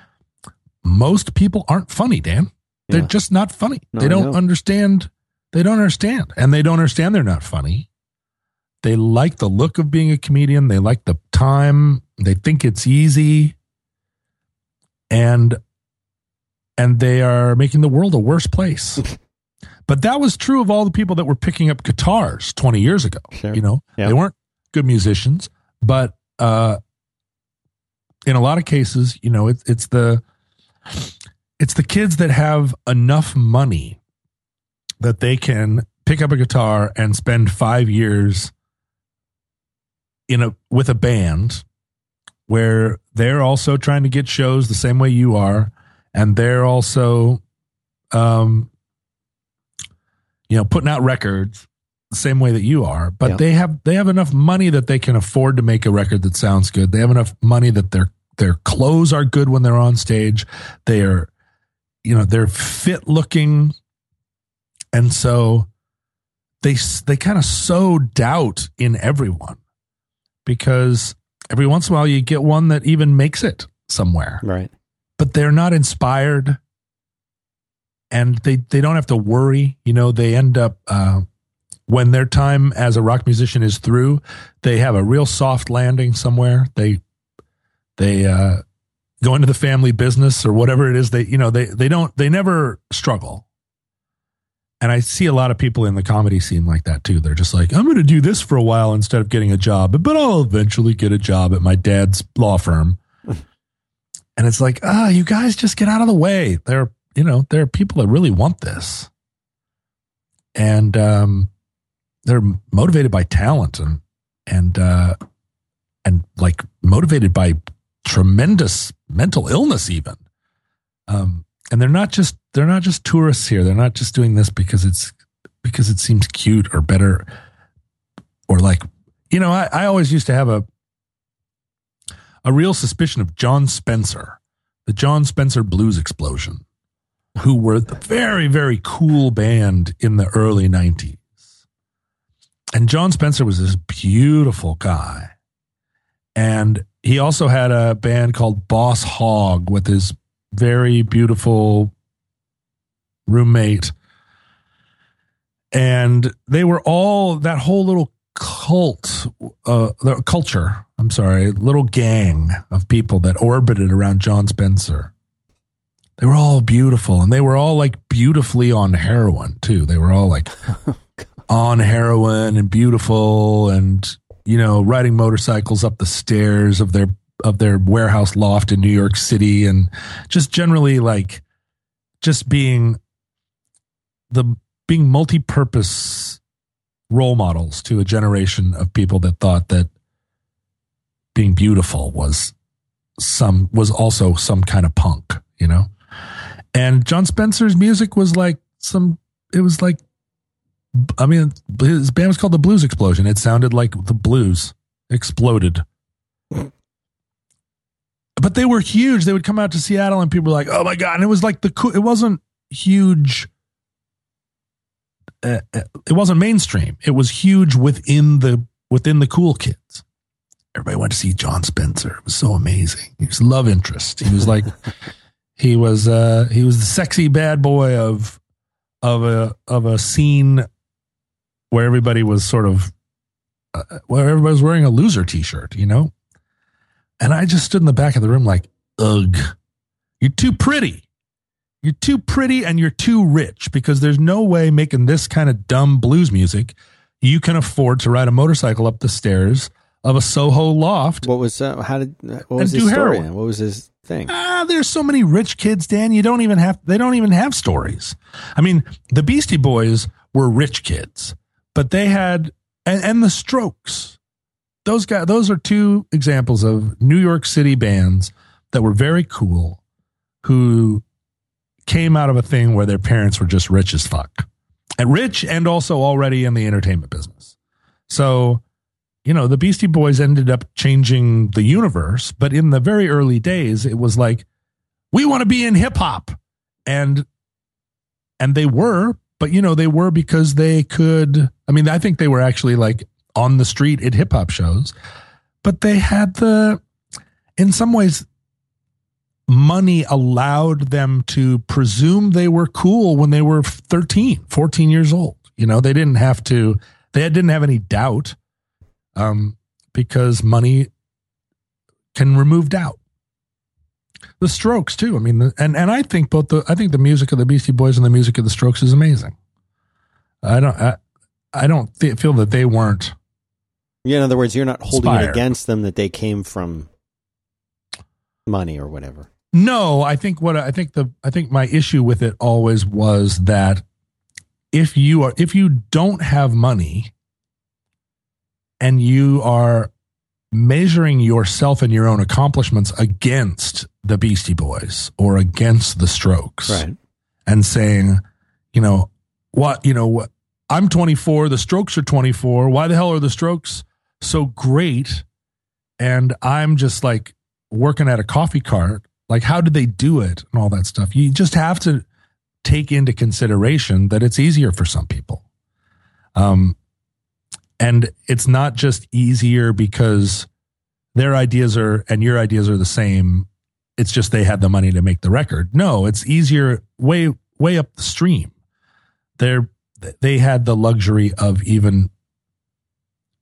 most people aren't funny, Dan. They're Yeah. just not funny. No, they don't know. understand. They don't understand. And they don't understand they're not funny. They like the look of being a comedian. They like the time. They think it's easy. And and they are making the world a worse place. but that was true of all the people that were picking up guitars 20 years ago. Sure. You know, Yeah. they weren't good musicians, but uh, in a lot of cases, you know, it's it's the it's the kids that have enough money that they can pick up a guitar and spend five years in a with a band where they're also trying to get shows the same way you are, and they're also, um, you know, putting out records the same way that you are. But Yeah. they have they have enough money that they can afford to make a record that sounds good. They have enough money that their their clothes are good when they're on stage. They are, you know, they're fit looking, and so they they kind of sow doubt in everyone because every once in a while you get one that even makes it somewhere. Right. but they're not inspired and they they don't have to worry. You know they end up uh, when their time as a rock musician is through they have a real soft landing somewhere. They they uh, go into the family business or whatever it is. They you know they they don't they never struggle and I see a lot of people in the comedy scene like that too. They're just like, I'm going to do this for a while instead of getting a job, but I'll eventually get a job at my dad's law firm. and it's like, ah, you guys just get out of the way. There, you know, there are people that really want this, and um, they're motivated by talent and and uh, and like motivated by tremendous mental illness, even. Um, and they're not just they're not just tourists here. They're not just doing this because it's because it seems cute or better or like you know. I, I always used to have a a real suspicion of Jon Spencer, the Jon Spencer Blues Explosion, who were the very very cool band in the early '90s. and Jon Spencer was this beautiful guy. And he also had a band called Boss Hog with his very beautiful roommate. And they were all that whole little cult, uh, culture, I'm sorry, little gang of people that orbited around Jon Spencer. They were all beautiful and they were all like beautifully on heroin too. They were all like on heroin and beautiful and you know riding motorcycles up the stairs of their of their warehouse loft in New York City and just generally like just being the being multi-purpose role models to a generation of people that thought that being beautiful was some was also some kind of punk, you know. And Jon Spencer's music was like some it was like I mean his band was called the Blues Explosion. It sounded like the blues exploded. But they were huge. They would come out to Seattle and people were like, "Oh my god." And it was like the cool it wasn't huge uh, uh, it wasn't mainstream. It was huge within the within the cool kids. Everybody went to see Jon Spencer. It was so amazing. He was love interest. He was like he was uh he was the sexy bad boy of of a of a scene where everybody was sort of uh, where everybody was wearing a loser t-shirt, you know? And I just stood in the back of the room like, "Ugh. You're too pretty." You're too pretty and you're too rich because there's no way making this kind of dumb blues music you can afford to ride a motorcycle up the stairs of a Soho loft. What was uh, how did what was his story? heroin. What was his thing? Ah, there's so many rich kids, Dan. You don't even have they don't even have stories. I mean, the Beastie Boys were rich kids, but they had and, and the Strokes. Those guys those are two examples of New York City bands that were very cool who came out of a thing where their parents were just rich as fuck. And rich and also already in the entertainment business. So, you know, the Beastie Boys ended up changing the universe, but in the very early days, it was like, we want to be in hip hop. And and they were, but you know, they were because they could I mean, I think they were actually like on the street at hip hop shows, but they had the in some ways money allowed them to presume they were cool when they were 13 14 years old. You know they didn't have to they didn't have any doubt um because money can remove doubt. The strokes too. I mean and and i think both the i think the music of the beastie boys and the music of the strokes is amazing. I don't i, I don't th- feel that they weren't Yeah, in other words, you're not holding it against them that they came from money or whatever. No, I think what I think the I think my issue with it always was that if you are if you don't have money and you are measuring yourself and your own accomplishments against the Beastie Boys or against the Strokes Right. and saying, you know, what, you know, what I'm 24, the Strokes are 24. Why the hell are the Strokes so great? And I'm just like working at a coffee cart. Like, how did they do it and all that stuff? You just have to take into consideration that it's easier for some people. Um, and it's not just easier because their ideas are and your ideas are the same. It's just they had the money to make the record. No, it's easier way way up the stream. They're they had the luxury of even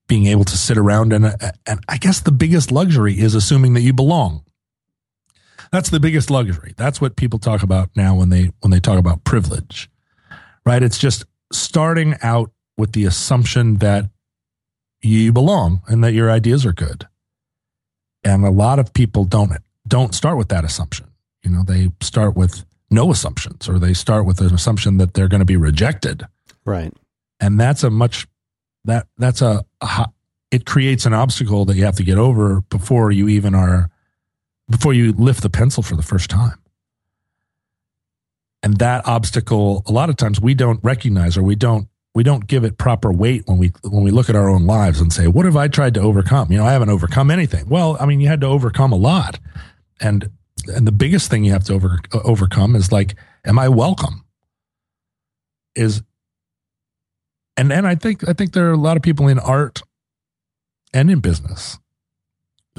being able to sit around and and I guess the biggest luxury is assuming that you belong. That's the biggest luxury. That's what people talk about now when they when they talk about privilege. Right? It's just starting out with the assumption that you belong and that your ideas are good. And a lot of people don't don't start with that assumption. You know, they start with no assumptions or they start with an assumption that they're going to be rejected. Right. And that's a much that that's a, a it creates an obstacle that you have to get over before you even are before you lift the pencil for the first time. And that obstacle a lot of times we don't recognize or we don't we don't give it proper weight when we when we look at our own lives and say, "What have I tried to overcome?" You know, I haven't overcome anything. Well, I mean, you had to overcome a lot, and and the biggest thing you have to over, uh, overcome is like, "Am I welcome?" Is and and I think I think there are a lot of people in art and in business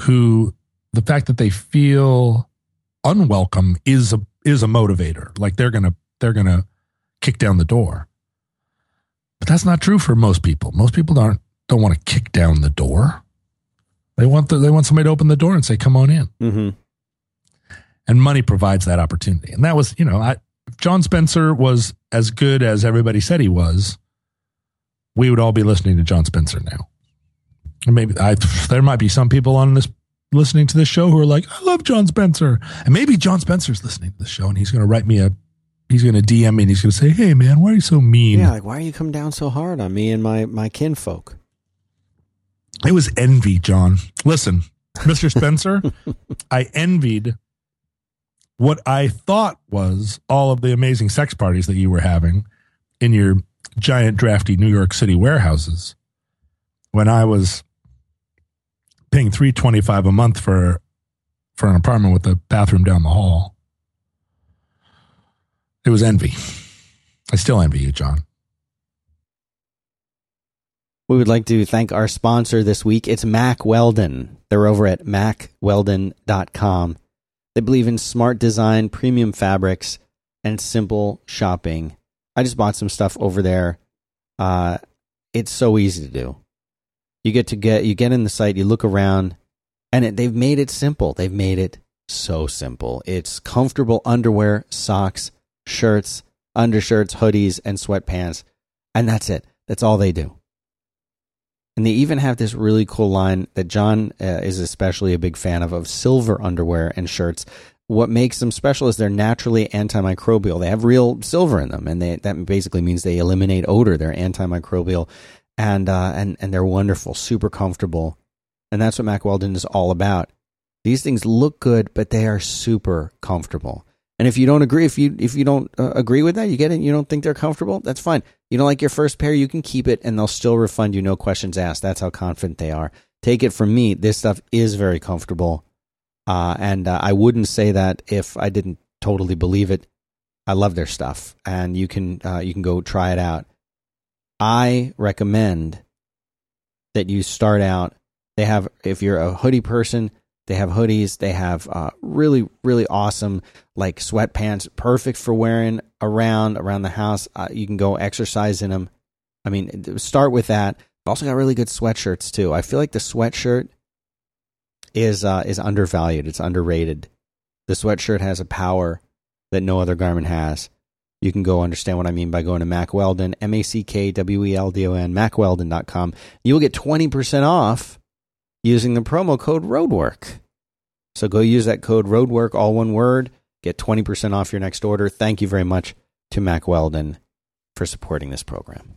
who the fact that they feel unwelcome is a is a motivator. Like they're gonna they're gonna kick down the door. But that's not true for most people. Most people don't don't want to kick down the door. They want the, they want somebody to open the door and say, "Come on in." Mm-hmm. And money provides that opportunity. And that was, you know, I, Jon Spencer was as good as everybody said he was, we would all be listening to Jon Spencer now. And maybe I, there might be some people on this listening to this show who are like, I love Jon Spencer. And maybe Jon Spencer's listening to the show and he's going to write me a, he's going to DM me and he's going to say, Hey man, why are you so mean? Yeah, like why are you coming down so hard on me and my my kinfolk? It was envy, John. Listen, Mr. Spencer, I envied what I thought was all of the amazing sex parties that you were having in your giant drafty New York City warehouses when I was paying 325 a month for for an apartment with a bathroom down the hall. It was envy. I still envy you, John. We would like to thank our sponsor this week. It's Mack Weldon. They're over at mackweldon.com. They believe in smart design, premium fabrics, and simple shopping. I just bought some stuff over there. Uh, it's so easy to do. You get to get you get in the site, you look around, and it, they've made it simple. They've made it so simple. It's comfortable underwear, socks, shirts, undershirts, hoodies, and sweatpants, and that's it. That's all they do. And they even have this really cool line that John uh, is especially a big fan of of silver underwear and shirts. What makes them special is they're naturally antimicrobial. They have real silver in them, and they, that basically means they eliminate odor. They're antimicrobial, and uh, and and they're wonderful, super comfortable, and that's what Mack Weldon is all about. These things look good, but they are super comfortable. And if you don't agree, if you if you don't uh, agree with that, you get it. You don't think they're comfortable. That's fine. You don't like your first pair, you can keep it, and they'll still refund you, no questions asked. That's how confident they are. Take it from me. This stuff is very comfortable, uh, and uh, I wouldn't say that if I didn't totally believe it. I love their stuff, and you can uh, you can go try it out. I recommend that you start out. They have if you're a hoodie person, they have hoodies. They have uh, really, really awesome like sweatpants, perfect for wearing around around the house. Uh, you can go exercise in them. I mean, start with that. Also got really good sweatshirts too. I feel like the sweatshirt is uh, is undervalued. It's underrated. The sweatshirt has a power that no other garment has. You can go understand what I mean by going to Mack Weldon, M A C K W E L D O N, MackWeldon.com. You'll get 20% off using the promo code ROADWORK. So go use that code ROADWORK, all one word. Get 20% off your next order. Thank you very much to Mack Weldon for supporting this program.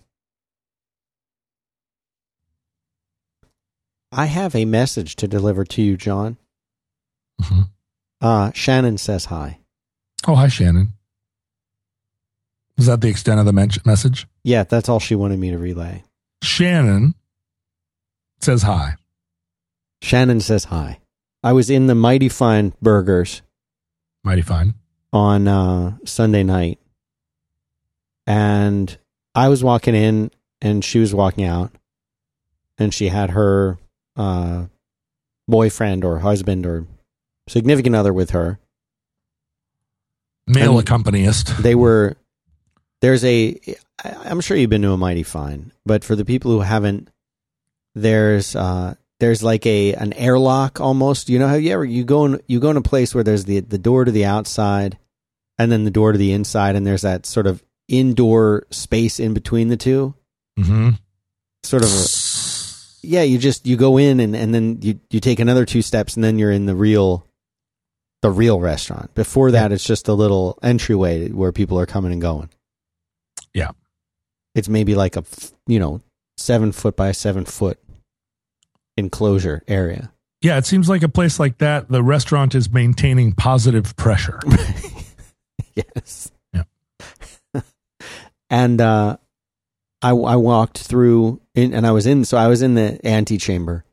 I have a message to deliver to you, John. Mm-hmm. Uh, Shannon says hi. Oh, hi, Shannon. Was that the extent of the men- message? Yeah, that's all she wanted me to relay. Shannon says hi. Shannon says hi. I was in the Mighty Fine Burgers Mighty fine. on uh, Sunday night, and I was walking in, and she was walking out, and she had her uh, boyfriend or husband or significant other with her. Male And- accompanist. They were there's a. I'm sure you've been to a Mighty Fine, but for the people who haven't, there's uh there's like a an airlock almost. You know how you ever you go in you go in a place where there's the the door to the outside and then the door to the inside and there's that sort of indoor space in between the two. Mm-hmm. Sort of a, yeah, you just you go in and, and then you you take another two steps and then you're in the real the real restaurant. Before that it's just a little entryway where people are coming and going. Yeah. It's maybe like a you know, 7 foot by 7 foot enclosure area. Yeah, it seems like a place like that, the restaurant is maintaining positive pressure. yes. Yeah. and uh, I I walked through in, and I was in so I was in the antechamber,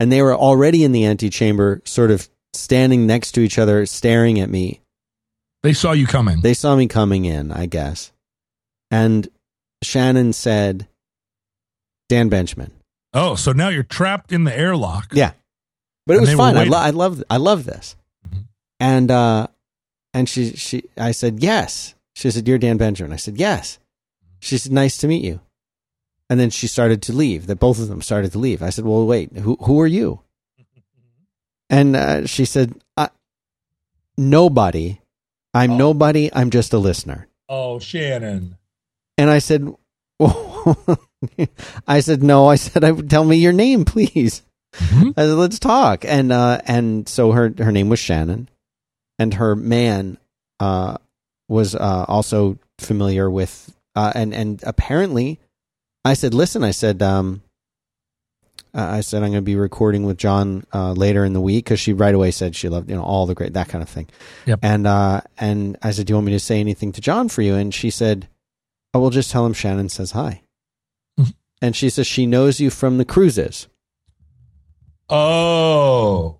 and they were already in the antechamber, sort of standing next to each other, staring at me. They saw you coming. They saw me coming in, I guess, and Shannon said, Dan Benjamin. Oh, so now you're trapped in the airlock. Yeah, but it was fun. I, lo- I love I love this. Mhm. And uh, and she she I said yes. She said you're Dan Benjamin. I said yes. She said nice to meet you. And then she started to leave. That both of them started to leave. I said, well, wait, who who are you? And uh, she said, nobody. I'm Oh. nobody. I'm just a listener. Oh, Shannon. And I said, I said no. I said, I tell me your name, please. Mhm. I said, let's talk. And uh, and so her her name was Shannon, and her man uh, was uh, also familiar with uh, and and apparently, I said, listen, I said, um, uh, I said I'm going to be recording with John uh, later in the week because she right away said she loved you know all the great that kind of thing. Yep. And uh, and I said, do you want me to say anything to John for you? And she said, I will just tell him Shannon says hi. Mhm. And she says she knows you from the cruises. Oh.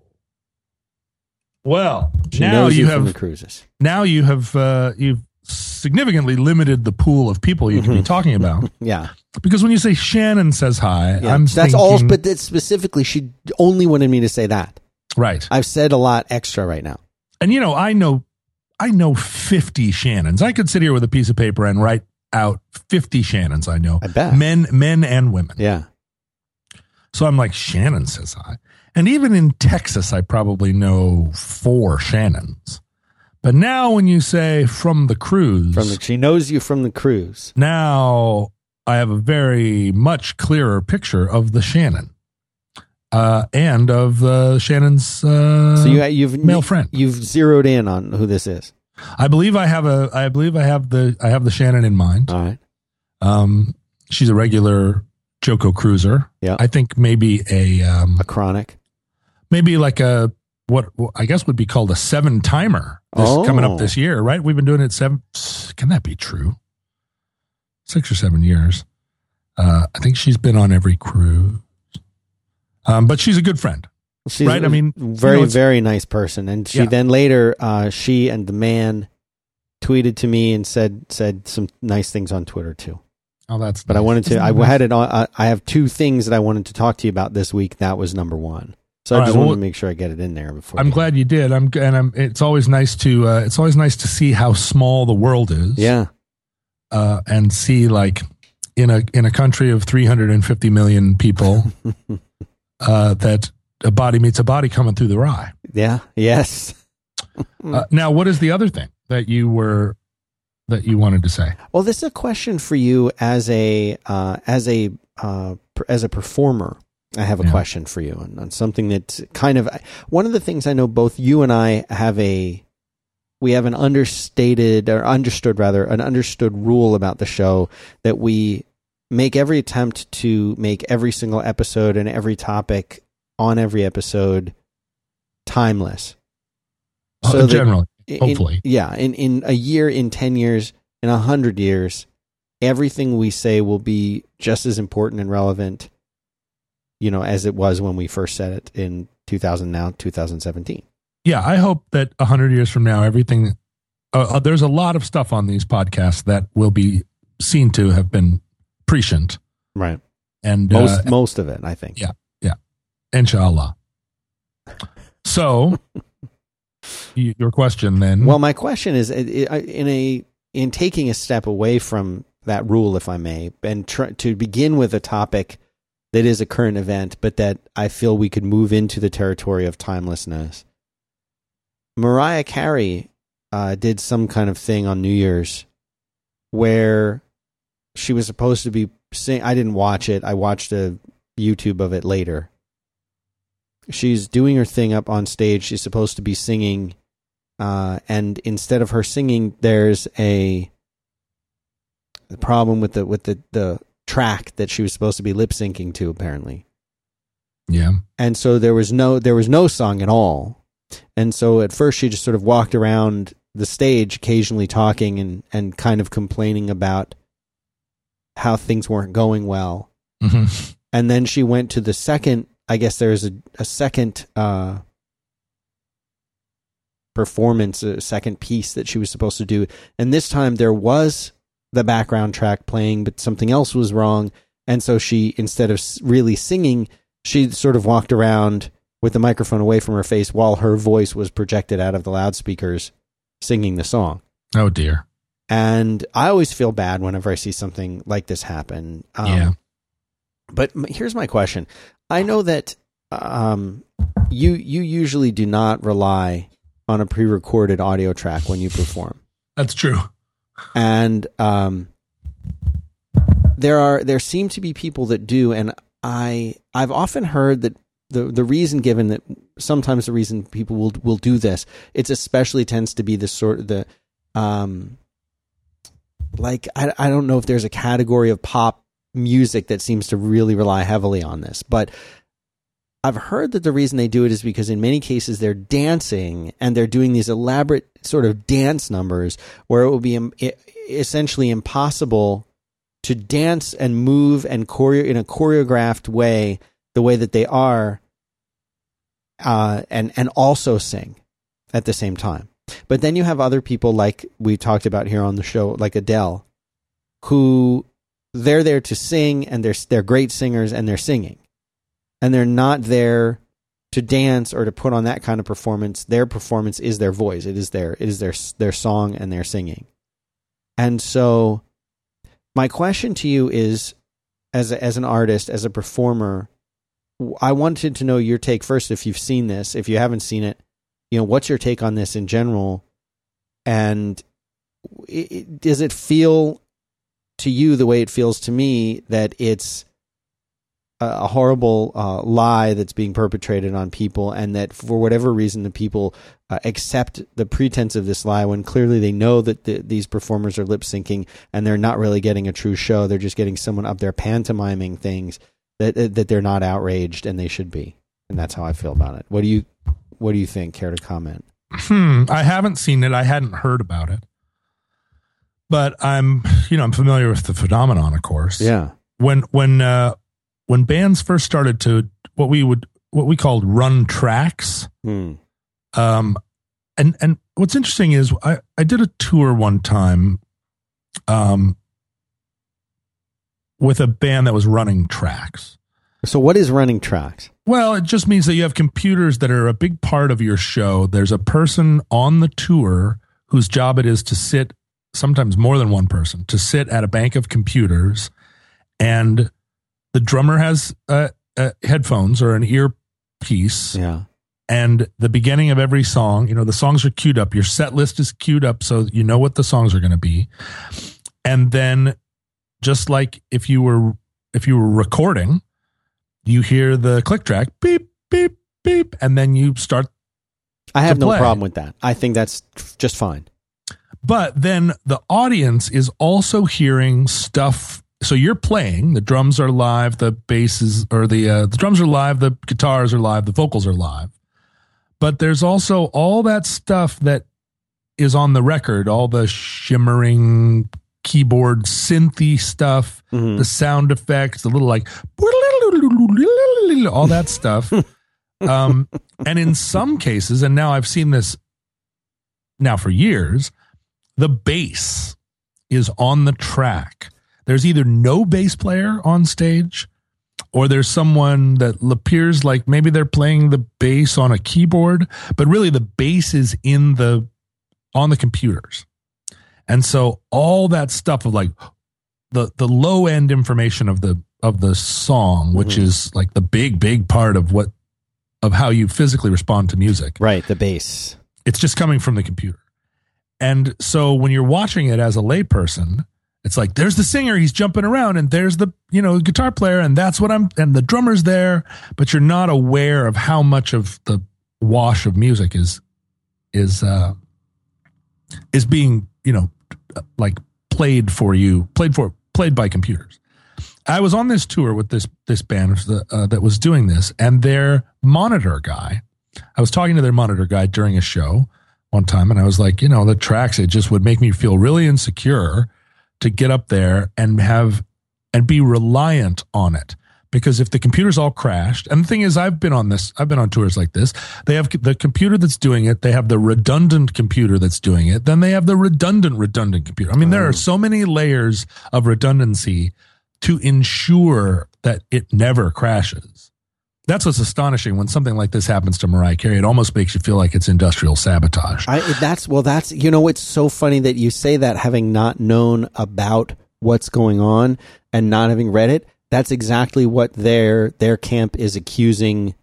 Well, She now knows you from the cruises. now you have uh, you've significantly limited the pool of people you can be Mhm. talking about Yeah, because when you say Shannon says hi, yeah. I'm that's thinking, all. But that specifically, she only wanted me to say that. right. I've said a lot extra right now. And you know, I know I know 50 Shannons. I could sit here with a piece of paper and write out 50 Shannons I know. I bet. Men men and women. Yeah, So I'm like Shannon says hi. And even in Texas I probably know four Shannons. But now when you say from the cruise, from the, she knows you from the cruise. now I have a very much clearer picture of the Shannon. Uh, and of uh, Shannon's uh, So you, you've male friend. You've zeroed in on who this is. I believe I have a I believe I have the I have the Shannon in mind. All right. Um, she's a regular JoCo cruiser. Yeah. I think maybe a um, A chronic. maybe like a what I guess would be called a seven timer. This Oh. coming up this year, right? We've been doing it seven. Can that be true? Six or seven years. Uh, I think she's been on every cruise. Um, but she's a good friend. She's Right, I mean, very you know, very nice person. And she Yeah. then later, uh, she and the man tweeted to me and said said some nice things on Twitter too. Oh, that's. But I wanted to. I nice? had it. On, I have two things that I wanted to talk to you about this week. That was number one. So All I just right, well, wanted to make sure I get it in there before. I'm glad you did. I'm and I'm. It's always nice to. Uh, it's always nice to see how small the world is. Yeah. uh, and see like in a in a country of 350 million people uh, that a body meets a body coming through the rye. Yeah. Yes. Uh, now, what is the other thing that you were that you wanted to say? Well, this is a question for you as a uh, as a uh, as a performer. I have a Yeah. question for you on, on something that's kind of one of the things I know both you and I have a we have an understated or understood rather an understood rule about the show that we make every attempt to make every single episode and every topic on every episode timeless. So Uh, that- generally, in- Hopefully. yeah. In in a year, in ten years, in a hundred years, everything we say will be just as important and relevant, you know, as it was when we first said it in two thousand now two thousand seventeen. yeah. I hope that hundred years from now, everything. Uh, uh, there's a lot of stuff on these podcasts that will be seen to have been prescient, Right. and Most uh, most of it, I think. Yeah. Yeah. Inshallah. So, your question then? Well, my question is, in a in taking a step away from that rule, if I may, and try, to begin with a topic that is a current event, but that I feel we could move into the territory of timelessness. Mariah Carey uh, did some kind of thing on New Year's where she was supposed to be sing. I didn't watch it. I watched a YouTube of it later. She's doing her thing up on stage. She's supposed to be singing uh, and instead of her singing, there's a the problem with the with the the track that she was supposed to be lip syncing to, apparently. yeah. And so there was no there was no song at all. And so at first she just sort of walked around the stage, occasionally talking and and kind of complaining about how things weren't going well. hmm And then she went to the second. I guess there's a a second. uh performance, a second piece that she was supposed to do. And this time there was the background track playing, but something else was wrong. And so she, instead of really singing, she sort of walked around with the microphone away from her face while her voice was projected out of the loudspeakers singing the song. Oh dear. And I always feel bad whenever I see something like this happen. Um, Yeah. But here's my question: I know that um, you you usually do not rely on a pre-recorded audio track when you perform, That's true. And um, there are there seem to be people that do, and I I've often heard that the the reason given that sometimes the reason people will will do this, it's especially tends to be the sort of the um like I I don't know if there's a category of pop music that seems to really rely heavily on this, but I've heard that the reason they do it is because in many cases they're dancing and they're doing these elaborate sort of dance numbers where it will be essentially impossible to dance and move and choreo in a choreographed way the way that they are uh, and and also sing at the same time. But then you have other people like we talked about here on the show, like Adele, who they're there to sing and they're they're great singers and they're singing, and they're not there to dance or to put on that kind of performance. Their performance is their voice. It is their it is their their song and their singing. And so, my question to you is, as a, as an artist, as a performer, I wanted to know your take first. If you've seen this, if you haven't seen it, you know what's your take on this in general, and it, does it feel to you the way it feels to me that it's a horrible uh, lie that's being perpetrated on people, and that for whatever reason the people uh, accept the pretense of this lie when clearly they know that the, these performers are lip syncing and they're not really getting a true show. They're just getting someone up there pantomiming things that that they're not outraged and they should be. And that's how I feel about it. What do you what do you think? Care to comment? Hmm. I haven't seen it. I hadn't heard about it. But I'm, you know, I'm familiar with the phenomenon, of course. Yeah. When when uh when bands first started to what we would what we called run tracks, Hmm. um and and what's interesting is I I did a tour one time um with a band that was running tracks. So what is running tracks? Well, it just means that you have computers that are a big part of your show. There's a person on the tour whose job it is to sit, sometimes more than one person, to sit at a bank of computers. And the drummer has uh, uh, headphones or an earpiece. Yeah. And the beginning of every song, you know, the songs are queued up. Your set list is queued up so you know what the songs are going to be. And then just like if you were if you were recording, you hear the click track beep beep beep and then you start I have no problem with that. I think that's just fine. but then the audience is also hearing stuff so you're playing the drums are live the basses or the uh, the drums are live the guitars are live the vocals are live. But there's also all that stuff that is on the record all the shimmering keyboard synthy stuff Mhm. the sound effects the little like all that stuff. Um and in some cases and now i've seen this now for years the bass is on the track there's either no bass player on stage or there's someone that appears like maybe they're playing the bass on a keyboard but really the bass is in the on the computers and so all that stuff of like the the low end information of the of the song which Mhm. is like the big big part of what of how you physically respond to music Right, the bass. it's just coming from the computer. And so when you're watching it as a layperson, it's like there's the singer, he's jumping around, and there's the you know guitar player, and that's what I'm, and the drummer's there, but you're not aware of how much of the wash of music is is uh is being you know like played for you, played for played by computers. I was on this tour with this this band uh, that was doing this, and their monitor guy. I was talking to their monitor guy during a show one time, and I was like, you know, the tracks it just would make me feel really insecure to get up there and have and be reliant on it because if the computer's all crashed and the thing is i've been on this i've been on tours like this they have the computer that's doing it they have the redundant computer that's doing it then they have the redundant redundant computer i mean there Oh. are so many layers of redundancy to ensure that it never crashes. That's what's astonishing when something like this happens to Mariah Carey. It almost makes you feel like it's industrial sabotage. I, that's well, that's you know, it's so funny that you say that having not known about what's going on and not having read it. That's exactly what their their camp is accusing.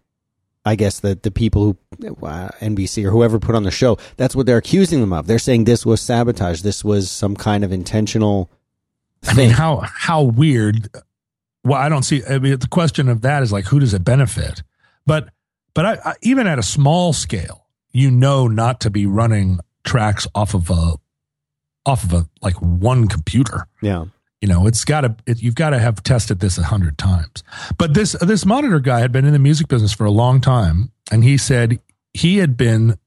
I guess the the people who uh, NBC or whoever put on the show. That's what they're accusing them of. They're saying this was sabotage. This was some kind of intentional. I mean, how how weird well, I don't see. I mean, the question of that is like, who does it benefit? But but I, I, even at a small scale, you know, not to be running tracks off of a off of a like one computer. Yeah, you know, it's got to it, you've got to have tested this a hundred times. But this this monitor guy had been in the music business for a long time, and he said he had been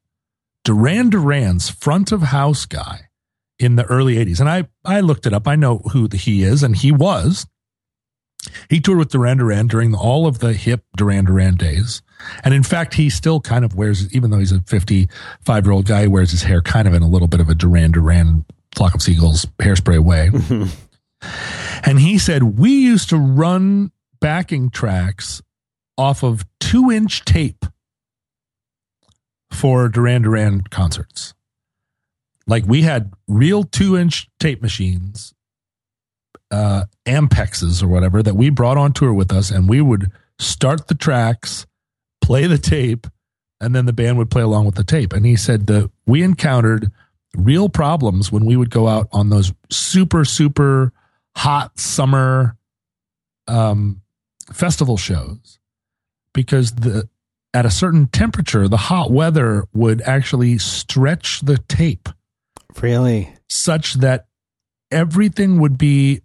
Duran Duran's front of house guy in the early 80s. And I, I looked it up. I know who the, he is, and he was he toured with Duran Duran during all of the hip Duran Duran days. And in fact, he still kind of wears, even though he's a 55 year old guy, he wears his hair kind of in a little bit of a Duran Duran flock of seagulls hairspray way. and he said, We used to run backing tracks off of two inch tape for Duran Duran concerts. Like we had real two inch tape machines uh, Ampexes or whatever that we brought on tour with us, and we would start the tracks, play the tape, and then the band would play along with the tape. And he said that we encountered real problems when we would go out on those super super hot summer um, festival shows because the at a certain temperature the hot weather would actually stretch the tape really such that everything would be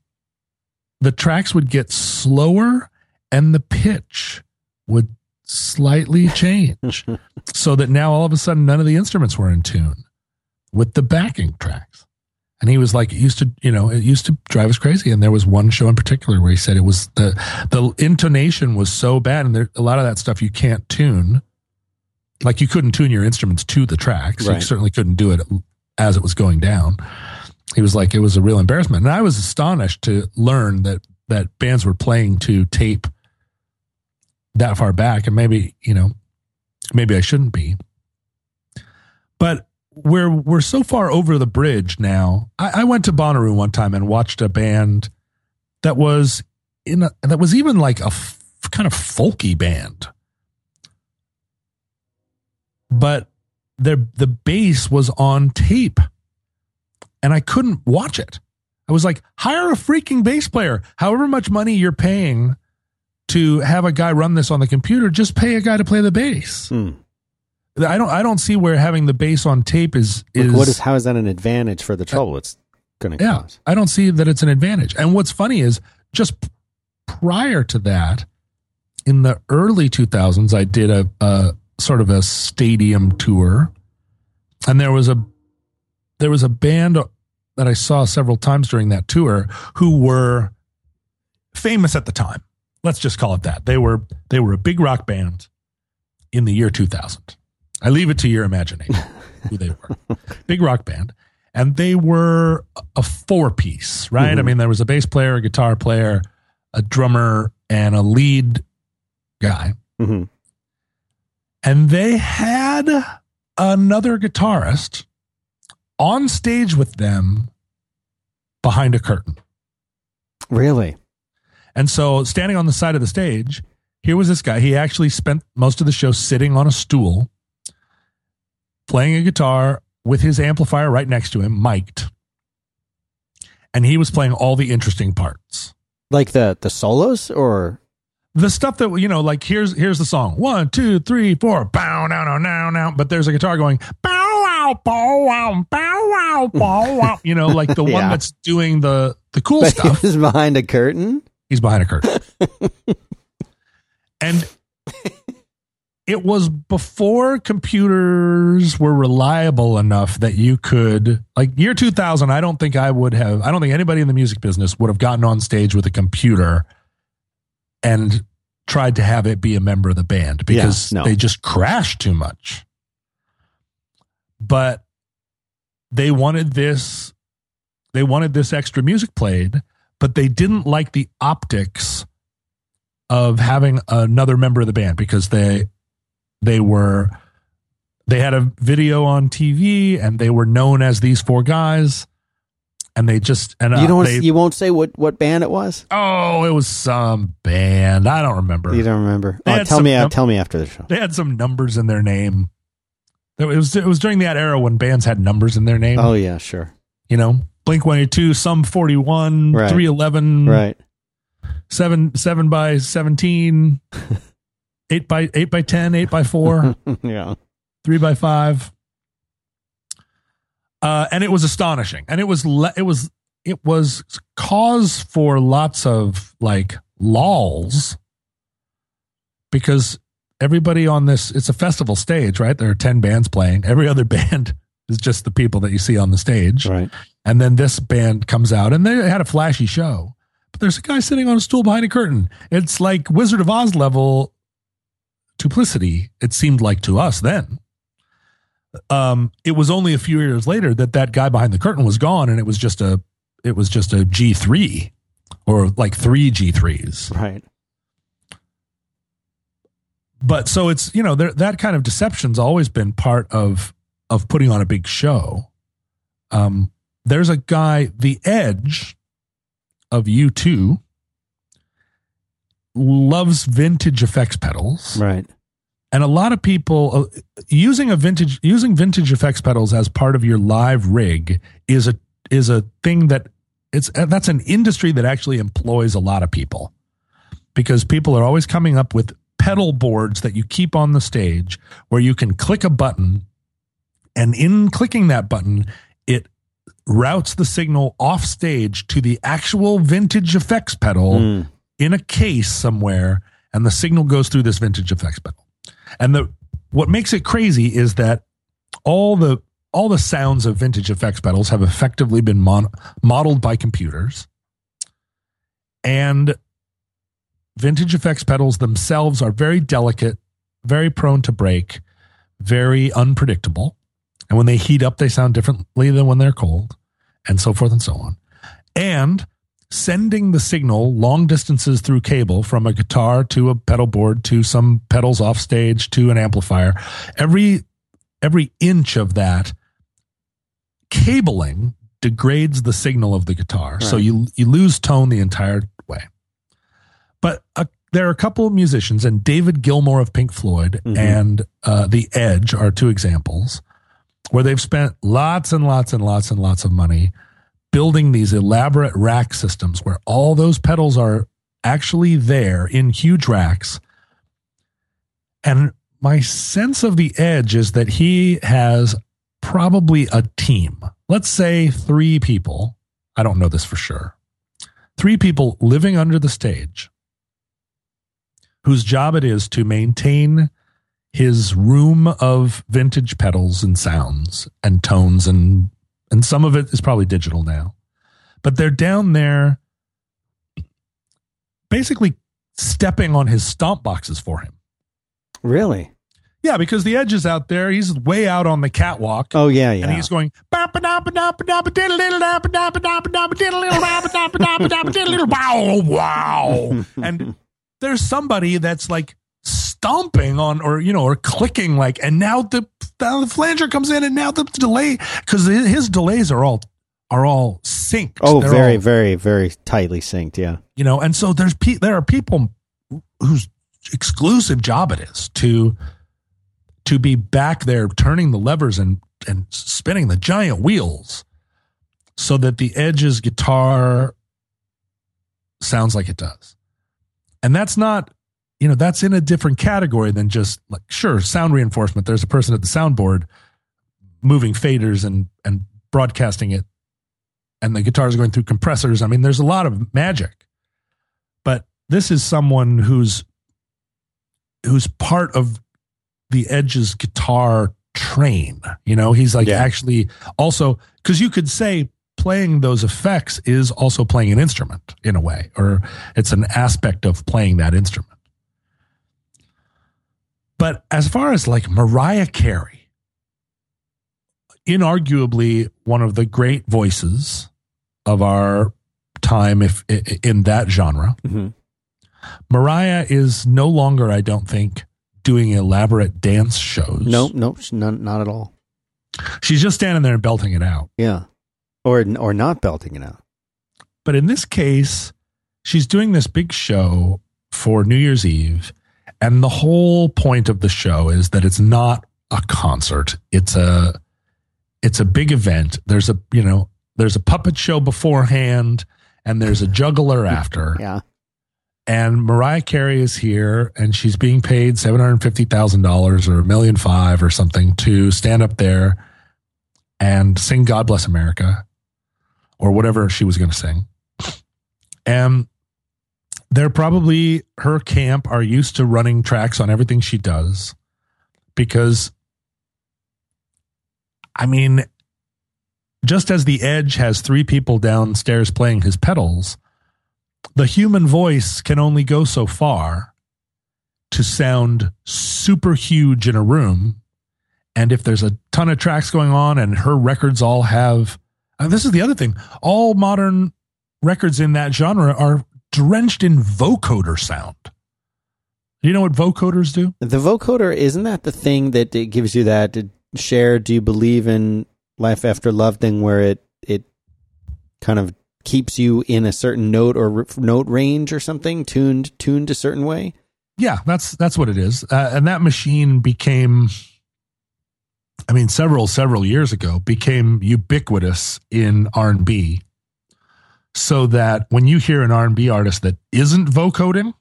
the tracks would get slower and the pitch would slightly change so that now all of a sudden none of the instruments were in tune with the backing tracks. And he was like, it used to, you know, it used to drive us crazy. And there was one show in particular where he said it was the, the intonation was so bad. And there, a lot of that stuff you can't tune. Like you couldn't tune your instruments to the tracks. Right. You certainly couldn't do it as it was going down he was like, it was a real embarrassment. And I was astonished to learn that, that bands were playing to tape that far back. And maybe, you know, maybe I shouldn't be. But we're, we're so far over the bridge now. I, I went to Bonnaroo one time and watched a band that was in a, that was even like a f- kind of folky band. But the the bass was on tape and I couldn't watch it. I was like, hire a freaking bass player. However much money you're paying to have a guy run this on the computer, just pay a guy to play the bass. Hmm. I don't I don't see where having the bass on tape is is Look, what is how is that an advantage for the trouble it's going to yeah, cause? I don't see that it's an advantage. And what's funny is just prior to that, in the early 2000s, I did a, a sort of a stadium tour, and there was a there was a band that I saw several times during that tour who were famous at the time. Let's just call it that. They were they were a big rock band in the year 2000. I leave it to your imagination who they were. big rock band. And they were a four piece, right? Mm-hmm. I mean, there was a bass player, a guitar player, a drummer, and a lead guy. Mm-hmm. And they had another guitarist on stage with them behind a curtain. Really? And so, standing on the side of the stage, here was this guy. He actually spent most of the show sitting on a stool, playing a guitar with his amplifier right next to him, mic'd. And he was playing all the interesting parts. Like the the solos or the stuff that you know, like here's here's the song. One, two, three, four, bow, now, now, now, now. But there's a guitar going, bow, wow, bow, wow, bow, wow, bow, wow. You know, like the yeah. one that's doing the the cool but stuff. He's behind a curtain. He's behind a curtain. and it was before computers were reliable enough that you could like year 2000 i don't think i would have i don't think anybody in the music business would have gotten on stage with a computer and tried to have it be a member of the band because yeah, no. they just crashed too much but they wanted this they wanted this extra music played but they didn't like the optics of having another member of the band because they they were they had a video on TV and they were known as these four guys and they just and uh, you don't. they, you won't say what what band it was. oh it was some band I don't remember You don't remember. Oh, tell some me. num- tell me after the show. they had some numbers in their name it was it was during that era when bands had numbers in their name Oh yeah, sure. you know Blink 182 some 41 Right. 311 Right. seven seven by seventeen, eight by eight by ten, eight by four, yeah. three by five. Uh, and it was astonishing, and it was le- it was it was cause for lots of like lols because everybody on this it's a festival stage, right? There are ten bands playing. Every other band is just the people that you see on the stage. Right. And then this band comes out and they had a flashy show. But there's a guy sitting on a stool behind a curtain. It's like Wizard of Oz level duplicity, it seemed like to us then. Um, it was only a few years later that that guy behind the curtain was gone and it was just a it was just a G3 or like three G3s. Right. But so it's, you know, there, that kind of deception's always been part of of putting on a big show. Um, there's a guy, The Edge of U2, loves vintage effects pedals. Right. And a lot of people uh, using a vintage using vintage effects pedals as part of your live rig is a is a thing that it's uh, that's an industry that actually employs a lot of people because people are always coming up with pedal boards that you keep on the stage where you can click a button and in clicking that button it routes the signal off stage to the actual vintage effects pedal Mm. in a case somewhere and the signal goes through this vintage effects pedal. And the what makes it crazy is that all the all the sounds of vintage effects pedals have effectively been mon- modeled by computers. And vintage effects pedals themselves are very delicate, very prone to break, very unpredictable. And when they heat up, they sound differently than when they're cold, and so forth and so on. And sending the signal long distances through cable from a guitar to a pedal board to some pedals off stage to an amplifier every every inch of that cabling degrades the signal of the guitar so you you lose tone the entire but uh, there are a couple of musicians and david gilmour of pink floyd Mhm. and uh, the edge are two examples where they've spent lots and lots and lots and lots of money building these elaborate rack systems where all those pedals are actually there in huge racks. And my sense of the edge is that he has probably a team. Let's say three people. I don't know this for sure. Three people living under the stage whose job it is to maintain his room of vintage pedals and sounds and tones and and some of it is probably digital now. But they're down there basically stepping on his stomp boxes for him. Really? Yeah, because the edge is out there. He's way out on the catwalk. Oh yeah, yeah. And he's going wow wow and there's somebody that's like stomping on or you know or clicking like and now the now the flanger comes in and now the delay because his delays are all are all synced oh, They're very, all- very, very tightly synced. Yeah. you know and so there's pe- there are people whose exclusive job it is to to be back there turning the levers and and spinning the giant wheels so that the edge's guitar sounds like it does and that's not you know that's in a different category than just like sure sound reinforcement. There's a person at the soundboard moving faders and and broadcasting it and the guitars going through compressors. I mean there's a lot of magic. But this is someone who's who's part of the edge's guitar train you know? He's like Yeah. actually also because you could say playing those effects is also playing an instrument in a way or it's an aspect of playing that instrument but as far as like mariah carey inarguably one of the great voices of our time if in that genre. Mhm. Mariah is no longer, I don't think, doing elaborate dance shows. No, no, not, not at all. She's just standing there and belting it out. Yeah. Or, or not belting it out. But in this case, she's doing this big show for New Year's Eve. And the whole point of the show is that it's not a concert. It's a it's a big event. There's a you know, there's a puppet show beforehand and there's a juggler after. Yeah. And Mariah Carey is here and she's being paid $750,000 or a million five or something to stand up there and sing God Bless America or whatever she was going to sing. And they're probably, her camp are used to running tracks on everything she does because, I mean, just as the Edge has three people downstairs playing his pedals, the human voice can only go so far to sound super huge in a room. And if there's a ton of tracks going on and her records all have, and this is the other thing, all modern records in that genre are drenched in vocoder sound. Do you know what vocoders do? The vocoder, isn't that the thing that it gives you that uh, Cher, do you believe in life after love thing where it, it kind of keeps you in a certain note or r- note range or something tuned, tuned a certain way? Yeah, that's that's what it is. Uh, and that machine became I mean several several years ago became ubiquitous in R&B so that when you hear an R&B artist that isn't vocoding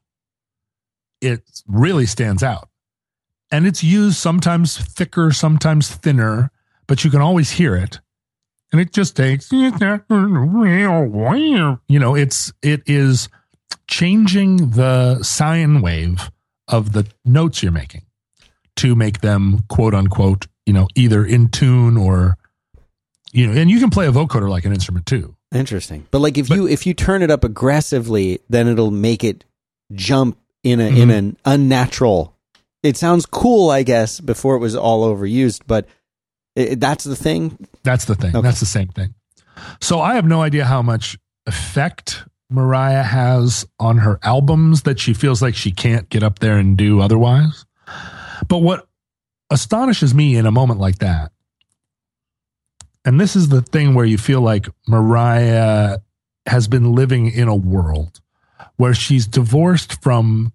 it really stands out. And it's used sometimes thicker, sometimes thinner, but you can always hear it. And it just takes you know, it's it is changing the sine wave of the notes you're making to make them quote unquote, you know, either in tune or you know, and you can play a vocoder like an instrument too. Interesting. But like if But- you if you turn it up aggressively, then it'll make it jump in a in mm-hmm. an unnatural. It sounds cool, I guess, before it was all overused, but i that's the thing. That's the thing. Okay. That's the same thing. So I have no idea how much effect Mariah has on her albums that she feels like she can't get up there and do otherwise. But what astonishes me in a moment like that, and this is the thing where you feel like Mariah has been living in a world where she's divorced from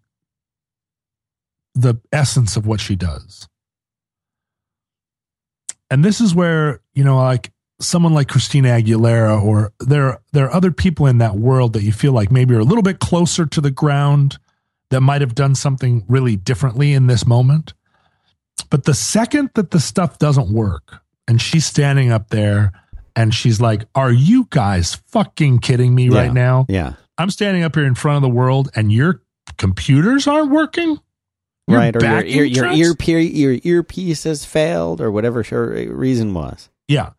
the essence of what she does. And this is where, you know, like someone like Christina Aguilera or there there are other people in that world that you feel like maybe are a little bit closer to the ground that might have done something really differently in this moment. But the second that the stuff doesn't work and she's standing up there and she's like, "Are you guys fucking kidding me Yeah. right now? Yeah. I'm standing up here in front of the world and your computers aren't working?" Your right. Or your ear, your ear your earpiece has failed or whatever her uh, reason was. Yeah.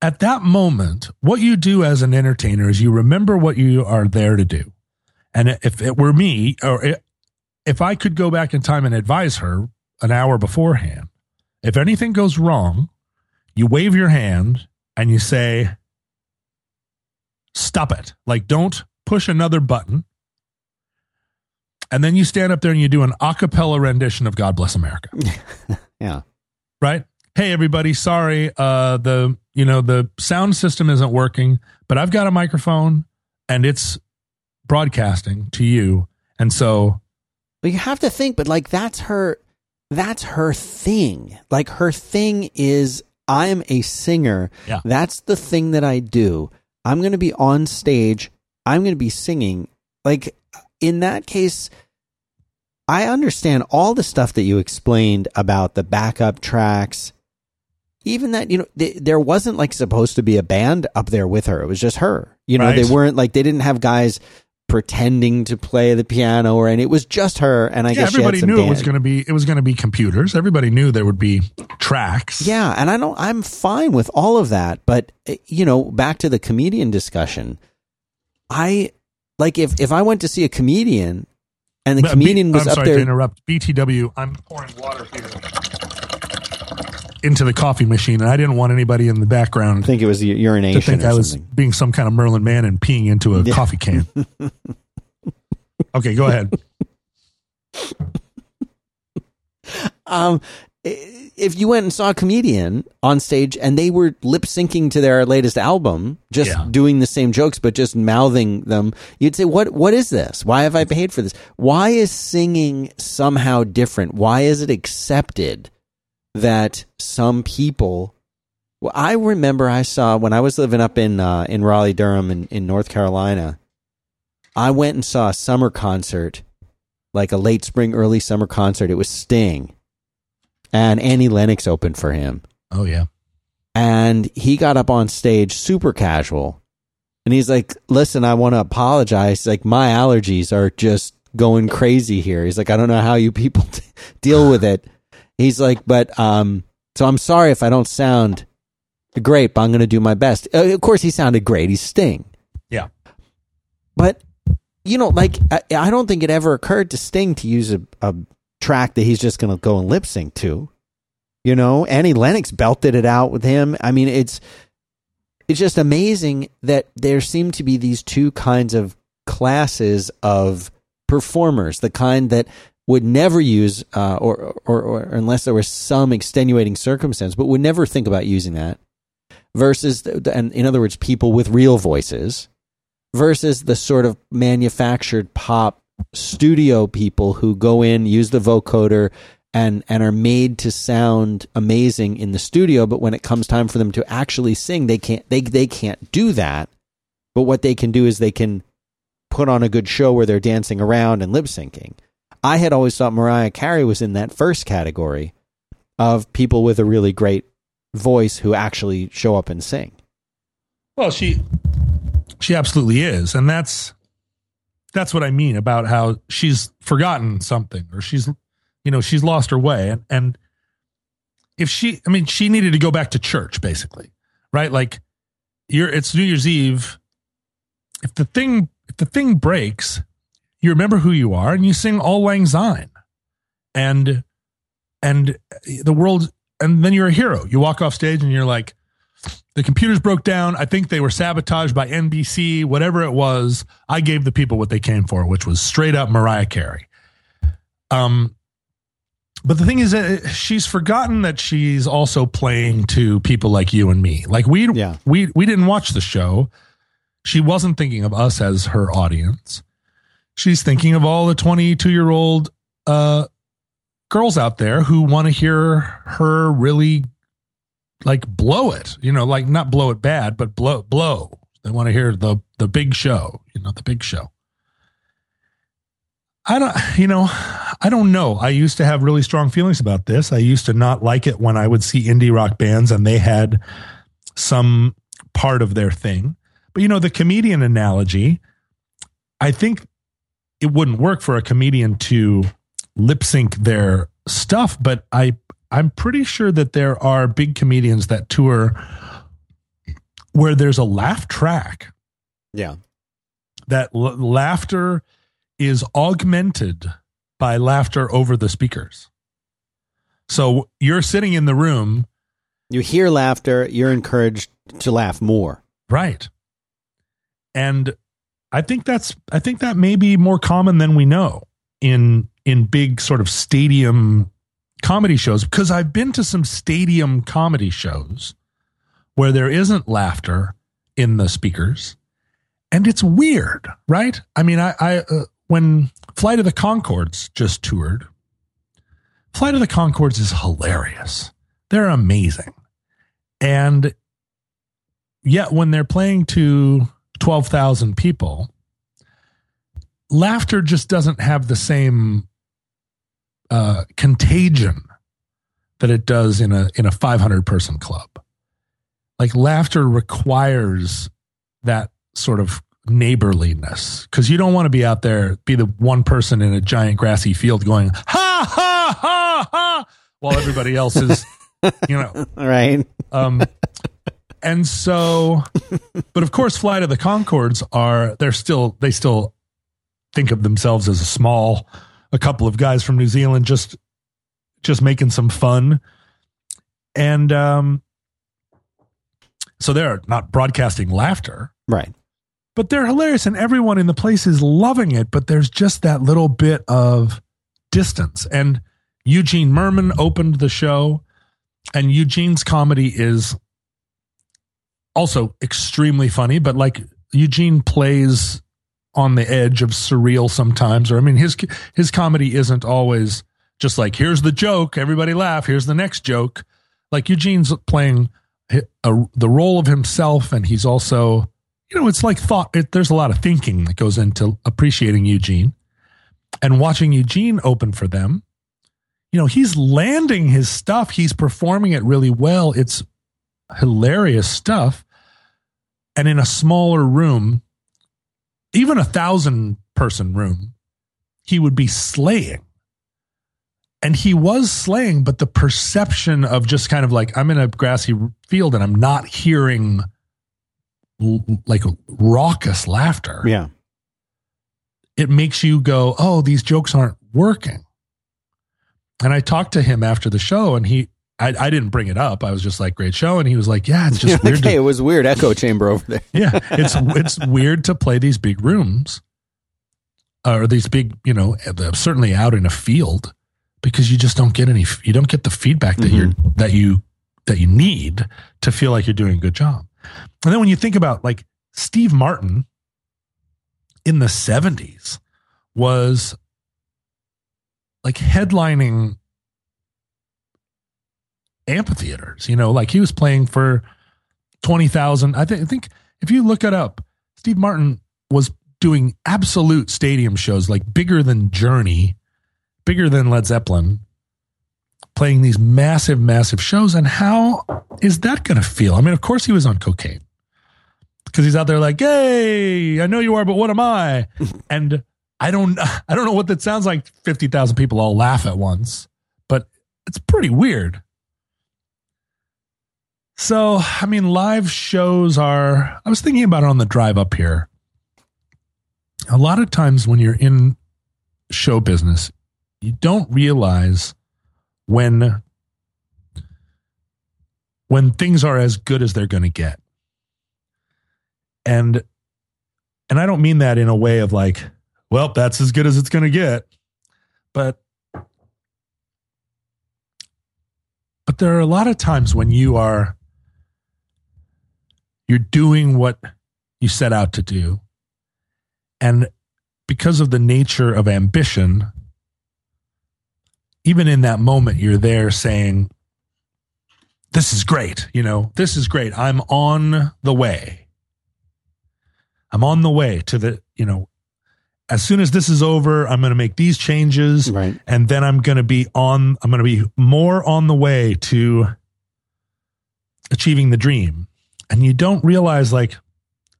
At that moment, what you do as an entertainer is you remember what you are there to do. And if it were me, or i- if I could go back in time and advise her an hour beforehand, if anything goes wrong, you wave your hand and you say, stop it. Like, don't push another button. And then you stand up there and you do an a cappella rendition of God Bless America Yeah. right? Hey everybody, sorry, uh the you know the sound system isn't working, but I've got a microphone and it's broadcasting to you. And so But you have to think, but like that's her that's her thing. Like her thing is I'm a singer. Yeah. That's the thing that I do. I'm going to be on stage. I'm going to be singing. Like in that case I understand all the stuff that you explained about the backup tracks. Even that, you know, th- there wasn't like supposed to be a band up there with her. It was just her. You know, Right. they weren't like they didn't have guys pretending to play the piano or and it was just her and I yeah, guess everybody knew it was going to be it was going to be computers. Everybody knew there would be tracks. Yeah, and I don't I'm fine with all of that, but eh, you know, back to the comedian discussion. I like if if I went to see a comedian and the But comedian B- was I'm up sorry there to interrupt. BTW, I'm pouring water here. Into the coffee machine, and I didn't want anybody in the background I think it was u- urination to think or I was something. being some kind of Merlin Mann and peeing into a Yeah. coffee can. okay, go ahead. Um, if you went and saw a comedian on stage and they were lip syncing to their latest album, just Yeah. doing the same jokes but just mouthing them, you'd say, "What? What is this? Why have I paid for this? Why is singing somehow different? Why is it accepted that some people?" Well, I remember I saw when I was living up in uh, in Raleigh, Durham, in, in North Carolina. I went and saw a summer concert, like a late spring, early summer concert. It was Sting, and Annie Lennox opened for him, Oh yeah. and he got up on stage super casual, and he's like, "Listen, I want to apologize. Like my allergies are just going crazy here." He's like, "I don't know how you people deal with it." He's like, "But um, so I'm sorry if I don't sound great, but I'm going to do my best." Uh, of course, he sounded great. He's Sting. Yeah. But you know, like I, I don't think it ever occurred to Sting to use a, a track that he's just going to go and lip sync to. You know, Annie Lennox belted it out with him. I mean, it's it's just amazing that there seem to be these two kinds of classes of performers. The kind that would never use, uh, or, or or unless there was some extenuating circumstance, but would never think about using that. Versus, the, and in other words, people with real voices versus the sort of manufactured pop studio people who go in, use the vocoder, and and are made to sound amazing in the studio, but when it comes time for them to actually sing, they can't they they can't do that. But what they can do is they can put on a good show where they're dancing around and lip syncing. I had always thought Mariah Carey was in that first category of people with a really great voice who actually show up and sing. Well, she she absolutely is, and that's that's what I mean about how she's forgotten something or she's you know she's lost her way, and and if she, I mean, she needed to go back to church basically, right? Like you're it's New Year's Eve. If the thing if the thing breaks, you remember who you are and you sing Auld Lang Syne, and and the world, and then you're a hero. You walk off stage and you're like the computers broke down. I think they were sabotaged by NBC, whatever it was. I gave the people what they came for, which was straight up Mariah Carey. Um, but the thing is that she's forgotten that she's also playing to people like you and me. Like we, Yeah. we, we didn't watch the show. She wasn't thinking of us as her audience. She's thinking of all the 22 year old, uh, girls out there who want to hear her really like blow it, you know, like not blow it bad, but blow blow. They want to hear the the big show, you know, the big show. I don't, you know, I don't know. I used to have really strong feelings about this. I used to not like it when I would see indie rock bands and they had some part of their thing. But you know, the comedian analogy, I think it wouldn't work for a comedian to lip sync their stuff, but I I'm pretty sure that there are big comedians that tour where there's a laugh track. Yeah. That l- laughter is augmented by laughter over the speakers. So you're sitting in the room, You hear laughter, you're encouraged to laugh more. right? And I think that's I think that may be more common than we know in in big sort of stadium comedy shows because I've been to some stadium comedy shows where there isn't laughter in the speakers and it's weird, right? I mean, I, I uh, when Flight of the Conchords just toured, Flight of the Conchords is hilarious. They're amazing. And yet when they're playing to 12,000 people, laughter just doesn't have the same uh, contagion that it does in a in a 500 person club. Like laughter requires that sort of neighborliness because you don't want to be out there be the one person in a giant grassy field going ha ha ha ha while everybody else is you know right. um, and so, but of course, Flight of the Conchords are they're still they still think of themselves as a small, a couple of guys from New Zealand just just making some fun. And um, so they're not broadcasting laughter, Right. but they're hilarious and everyone in the place is loving it. But there's just that little bit of distance. And Eugene Mirman opened the show, and Eugene's comedy is also extremely funny, but like Eugene plays on the edge of surreal sometimes or I mean his his comedy isn't always just like here's the joke everybody laugh here's the next joke. Like Eugene's playing a, a, the role of himself and he's also you know it's like thought it, there's a lot of thinking that goes into appreciating Eugene and watching Eugene open for them. You know he's landing his stuff he's performing it really well it's hilarious stuff and in a smaller room even a thousand person room, he would be slaying. And he was slaying, but the perception of just kind of like, I'm in a grassy field and I'm not hearing like raucous laughter. Yeah. It makes you go, oh, these jokes aren't working. And I talked to him after the show and he, I, I didn't bring it up. I was just like, great show. And he was like, yeah, it's just You're like, weird. to- hey, it was weird echo chamber over there. yeah, it's it's weird to play these big rooms, uh, or these big, you know, uh, certainly out in a field, because you just don't get any, you don't get the feedback that mm-hmm. you're that you that you need to feel like you're doing a good job. And then when you think about like Steve Martin in the '70s was like headlining amphitheaters, you know, like he was playing for 20,000. I, think I think if you look it up, Steve Martin was doing absolute stadium shows, like bigger than Journey, bigger than Led Zeppelin, playing these massive, massive shows. And how is that going to feel? I mean, of course he was on cocaine because he's out there like, hey, I know you are, but what am I? and I don't, I don't know what that sounds like. 50,000 people all laugh at once, but it's pretty weird. So, I mean, live shows are, I was thinking about it on the drive up here. A lot of times when you're in show business, you don't realize when when things are as good as they're going to get. And and I don't mean that in a way of like, well, that's as good as it's going to get. But but there are a lot of times when you are you're doing what you set out to do. And because of the nature of ambition, even in that moment, you're there saying, This is great. You know, this is great. I'm on the way. I'm on the way to the, you know, as soon as this is over, I'm going to make these changes. Right. And then I'm going to be on, I'm going to be more on the way to achieving the dream and you don't realize like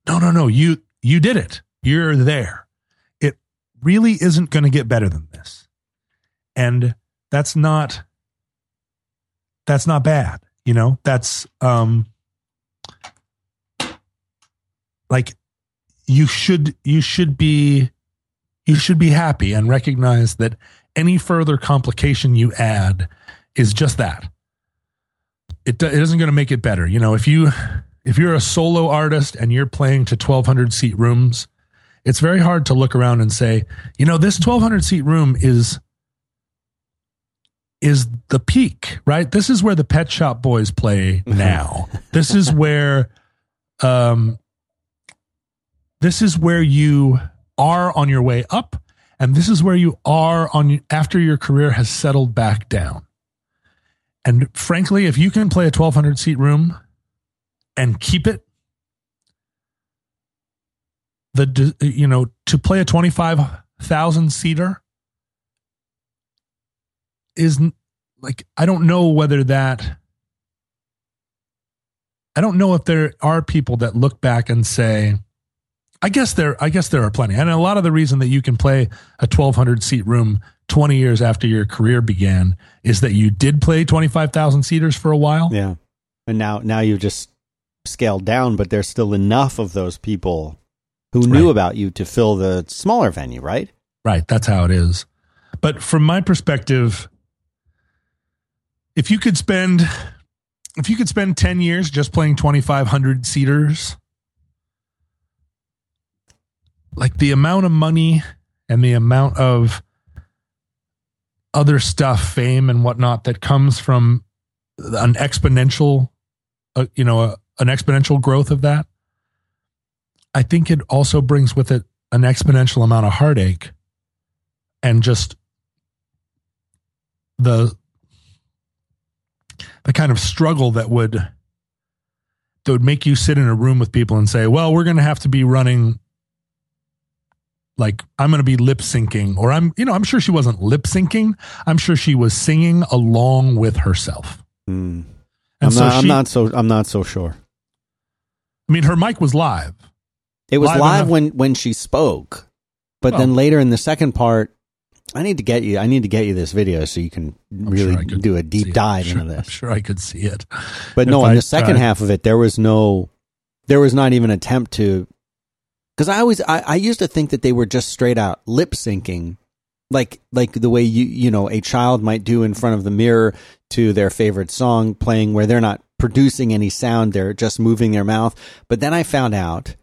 no no no you you did it. You're there. It really isn't going to get better than this. And that's not that's not bad you know? That's um like you should you should be you should be happy and recognize that any further complication you add is just that. It, it isn't going to make it better you know? If you if you're a solo artist and you're playing to 1200 seat rooms it's very hard to look around and say you know this 1200 seat room is is the peak right? This is where the pet shop boys play now. This is where um this is where you are on your way up and this is where you are on after your career has settled back down. And frankly if you can play a 1200 seat room and keep it the you know to play a 25,000 seater is like I don't know whether that I don't know if there are people that look back and say I guess there I guess there are plenty. And a lot of the reason that you can play a 1200 seat room 20 years after your career began is that you did play 25,000 seaters for a while. Yeah. And now now you've just scaled down, but there's still enough of those people who knew Right. about you to fill the smaller venue, right? Right. That's how it is. But from my perspective, if you could spend if you could spend 10 years just playing 2,500 seaters, like the amount of money and the amount of other stuff, fame and whatnot that comes from an exponential, uh, you know, a, an exponential growth of that. I think it also brings with it an exponential amount of heartache and just the the kind of struggle that would that would make you sit in a room with people and say, "Well, we're going to have to be running like I'm going to be lip syncing or I'm you know, I'm sure she wasn't lip syncing. I'm sure she was singing along with herself. Mm. I'm, so not, she, I'm not so I'm not so sure. I mean, her mic was live. It was live, live when when she spoke, but well, then oh. later in the second part, I need to get you. I need to get you this video so you can really sure do a deep dive sure, into this. I'm sure I could see it. But no, in I the second half of it, there was no, there was not even attempt to, because I always, I, I used to think that they were just straight out lip syncing, like like the way you you know a child might do in front of the mirror to their favorite song playing, where they're not producing any sound, they're just moving their mouth. But then I found out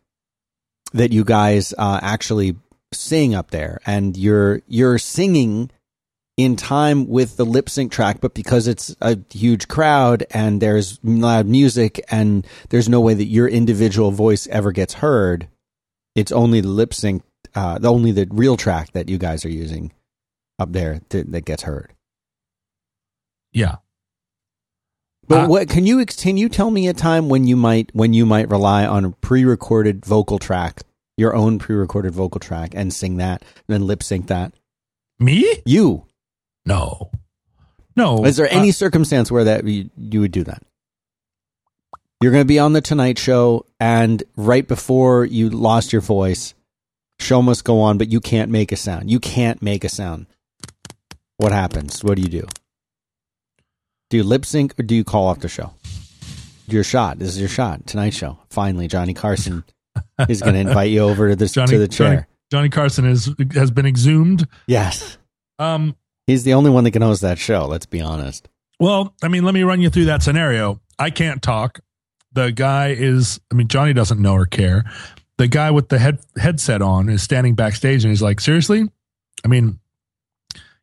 that you guys uh, actually sing up there and you're you're singing in time with the lip sync track, but because it's a huge crowd and there's loud music and there's no way that your individual voice ever gets heard, it's only the lip sync, uh, only the real track that you guys are using up there to, that gets heard. Yeah. But uh, what can you can you tell me a time when you might when you might rely on a pre-recorded vocal track your own pre-recorded vocal track and sing that, and then lip sync that? Me? You? No, no. Is there any uh, circumstance where that you, you would do that? You're going to be on the Tonight Show, and right before you lost your voice, show must go on, but you can't make a sound. You can't make a sound. What happens? What do you do? Do you lip sync or do you call off the show? Your shot. This is your shot. Tonight's Show. Finally, Johnny Carson is going to invite you over to the Johnny, to the chair. Johnny, Johnny Carson is has been exhumed. Yes. Um, he's the only one that can host that show. Let's be honest. Well, I mean, let me run you through that scenario. I can't talk. The guy is. I mean, Johnny doesn't know or care. The guy with the head headset on is standing backstage, and he's like, "Seriously? I mean,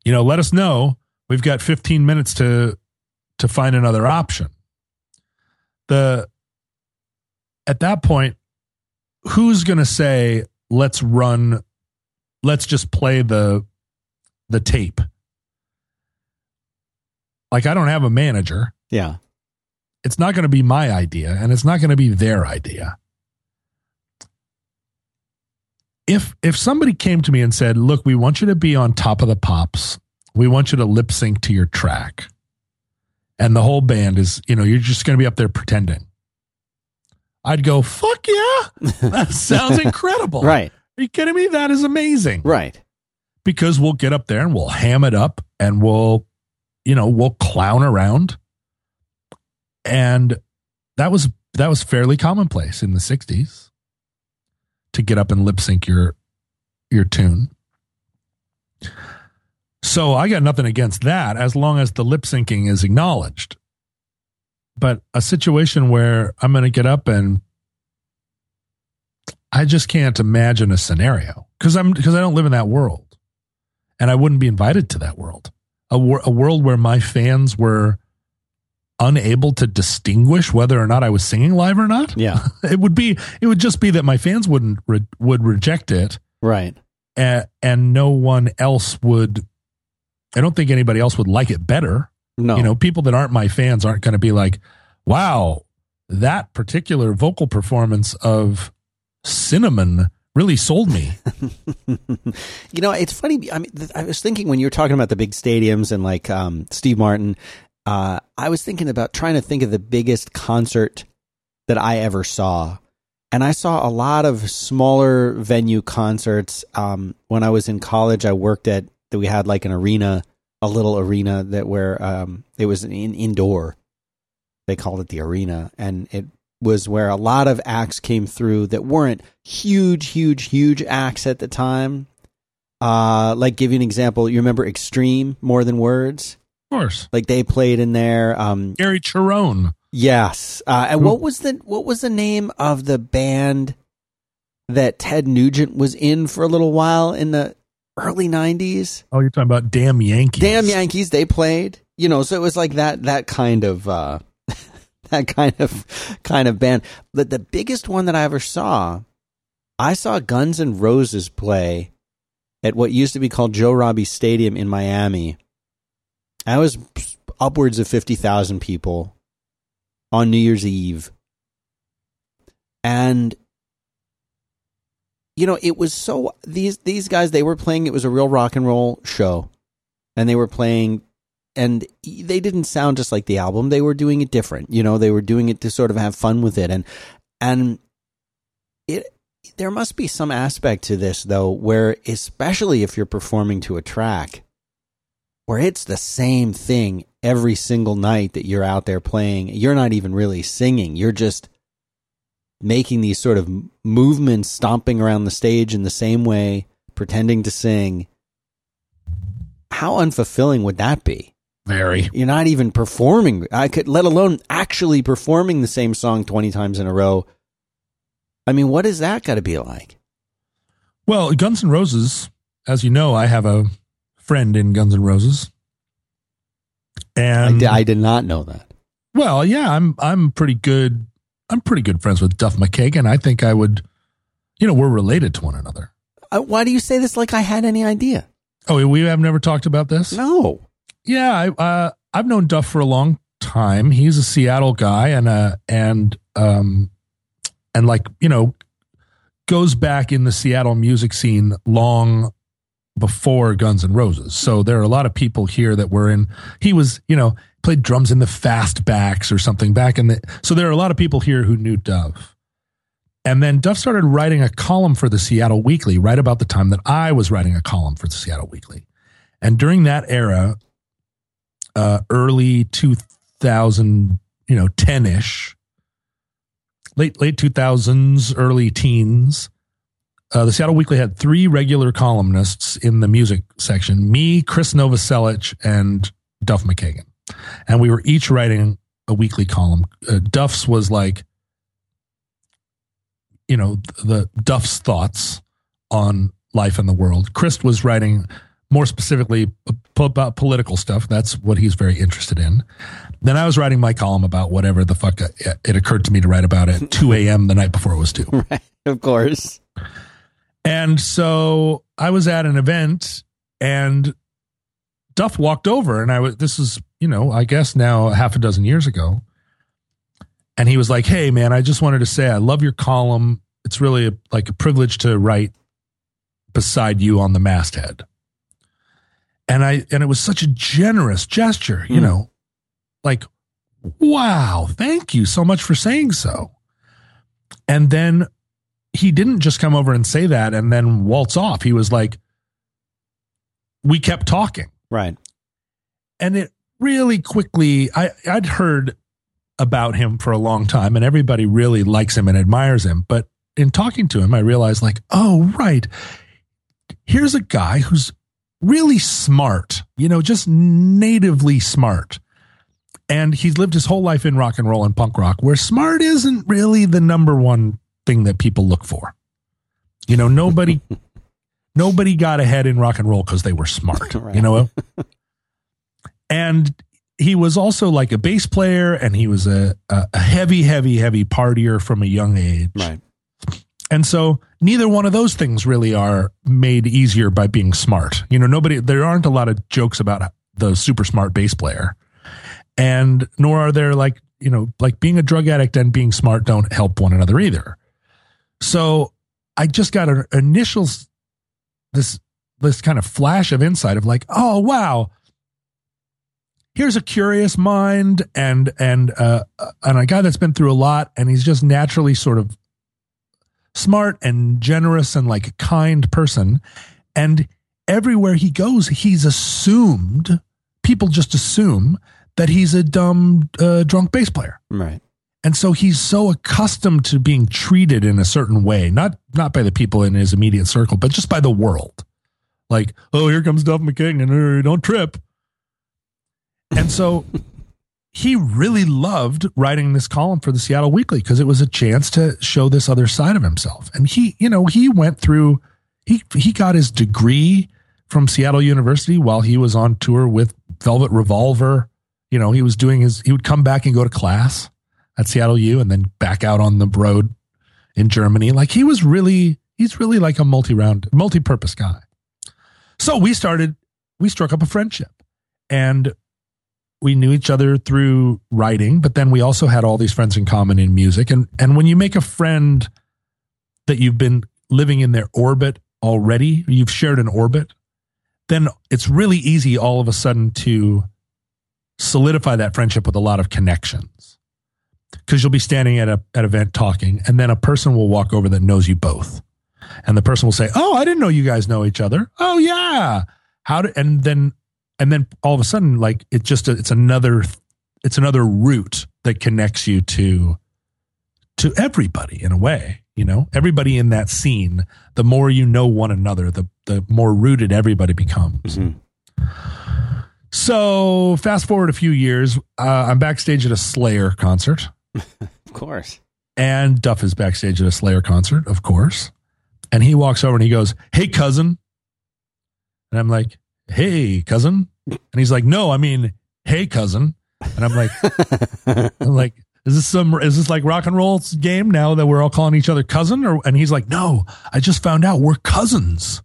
you know, let us know. We've got 15 minutes to to find another option." The at that point, who's going to say let's run let's just play the the tape. Like i don't have a manager. Yeah. It's not going to be my idea and it's not going to be their idea. If if somebody came to me and said look we want you to be on top of the pops. We want you to lip sync to your track and the whole band is you know you're just going to be up there pretending I'd go, fuck yeah. That sounds incredible. right. Are you kidding me? That is amazing. Right. Because we'll get up there and we'll ham it up and we'll, you know, we'll clown around. And that was that was fairly commonplace in the 60s to get up and lip sync your your tune. So I got nothing against that as long as the lip syncing is acknowledged but a situation where I'm going to get up and I just can't imagine a scenario because I'm because I don't live in that world, and I wouldn't be invited to that world. A, wor- a world where my fans were unable to distinguish whether or not I was singing live or not. Yeah, it would be it would just be that my fans wouldn't re- would reject it, right? And, and no one else would. I don't think anybody else would like it better. No. You know, people that aren't my fans aren't going to be like, wow, that particular vocal performance of Cinnamon really sold me. you know, it's funny. I mean, I was thinking when you were talking about the big stadiums and like um, Steve Martin, uh, I was thinking about trying to think of the biggest concert that I ever saw. And I saw a lot of smaller venue concerts. Um, when I was in college, I worked at that we had like an arena a little arena that where um, it was an in, indoor. They called it the arena, and it was where a lot of acts came through that weren't huge, huge, huge acts at the time. Uh, like give you an example, you remember Extreme More Than Words? Of course. Like they played in there. Um, Gary Cherone. Yes. Uh, and what was the what was the name of the band that Ted Nugent was in for a little while in the early '90s? Oh, you're talking about Damn Yankees. Damn Yankees. They played. You know, so it was like that that kind of uh, that kind of kind of band. But the biggest one that I ever saw, I saw Guns N' Roses play at what used to be called Joe Robbie Stadium in Miami. I was upwards of fifty thousand people on New Year's Eve. And you know, it was so these these guys they were playing it was a real rock and roll show. And they were playing and they didn't sound just like the album. They were doing it different. You know, they were doing it to sort of have fun with it and and it there must be some aspect to this though where especially if you're performing to a track where it's the same thing every single night that you're out there playing. You're not even really singing. You're just making these sort of movements, stomping around the stage in the same way, pretending to sing. How unfulfilling would that be? Very. You're not even performing. I could, let alone actually performing the same song 20 times in a row. I mean, what is that got to be like? Well, Guns N' Roses, as you know, I have a friend in Guns N' Roses. And I, I did not know that. Well, yeah, I'm I'm pretty good. I'm pretty good friends with Duff McKagan. I think I would, you know, we're related to one another. Uh, why do you say this like I had any idea? Oh, we have never talked about this. No. Yeah, I, uh, I've known Duff for a long time. He's a Seattle guy, and uh, and um, and like you know, goes back in the Seattle music scene long before Guns N' Roses. So there are a lot of people here that were in. He was, you know, played drums in the Fastbacks or something back in the. So there are a lot of people here who knew Duff. And then Duff started writing a column for the Seattle Weekly right about the time that I was writing a column for the Seattle Weekly. And during that era, uh, early 2000, you know, 10 ish, late, late 2000s, early teens, uh, the Seattle Weekly had three regular columnists in the music section me, Chris Novoselic, and Duff McKagan. And we were each writing a weekly column. Uh, Duff's was like, you know, the Duff's thoughts on life and the world. Chris was writing more specifically about political stuff. That's what he's very interested in. Then I was writing my column about whatever the fuck it occurred to me to write about at 2 a.m. the night before it was due. Right, of course. And so I was at an event and Duff walked over and I was, this is, you know, I guess now half a dozen years ago. And he was like, Hey man, I just wanted to say, I love your column. It's really a, like a privilege to write beside you on the masthead. And I, and it was such a generous gesture, you mm. know, like, wow, thank you so much for saying so. And then he didn't just come over and say that and then waltz off. He was like, we kept talking. Right. And it really quickly, I, I'd heard about him for a long time and everybody really likes him and admires him. But in talking to him, I realized, like, oh, right. Here's a guy who's really smart, you know, just natively smart. And he's lived his whole life in rock and roll and punk rock, where smart isn't really the number one thing that people look for. You know, nobody nobody got ahead in rock and roll because they were smart. right. You know, and he was also like a bass player, and he was a, a heavy, heavy, heavy partier from a young age. Right. And so neither one of those things really are made easier by being smart. You know, nobody there aren't a lot of jokes about the super smart bass player. And nor are there like, you know, like being a drug addict and being smart don't help one another either. So I just got an initial this this kind of flash of insight of like, oh wow, here's a curious mind and and uh, and a guy that's been through a lot, and he's just naturally sort of smart and generous and like a kind person, and everywhere he goes, he's assumed people just assume that he's a dumb uh, drunk bass player, right? And so he's so accustomed to being treated in a certain way, not not by the people in his immediate circle, but just by the world. Like, oh, here comes Duff McKagan, and uh, don't trip. And so he really loved writing this column for the Seattle Weekly because it was a chance to show this other side of himself. And he, you know, he went through he he got his degree from Seattle University while he was on tour with Velvet Revolver. You know, he was doing his he would come back and go to class at Seattle U and then back out on the road in Germany. Like he was really he's really like a multi-round multi-purpose guy. So we started we struck up a friendship and we knew each other through writing, but then we also had all these friends in common in music. And and when you make a friend that you've been living in their orbit already, you've shared an orbit, then it's really easy all of a sudden to solidify that friendship with a lot of connections. Because you'll be standing at a at an event talking, and then a person will walk over that knows you both. And the person will say, Oh, I didn't know you guys know each other. Oh yeah. How do and then and then all of a sudden like it just it's another it's another route that connects you to to everybody in a way you know everybody in that scene the more you know one another the the more rooted everybody becomes Mm-hmm. so fast forward a few years uh, i'm backstage at a slayer concert Of course. and duff is backstage at a slayer concert of course and he walks over and he goes hey cousin and i'm like hey cousin and he's like no i mean hey cousin and i'm like I'm like, is this some is this like rock and roll game now that we're all calling each other cousin? Or and he's like, no, I just found out we're cousins.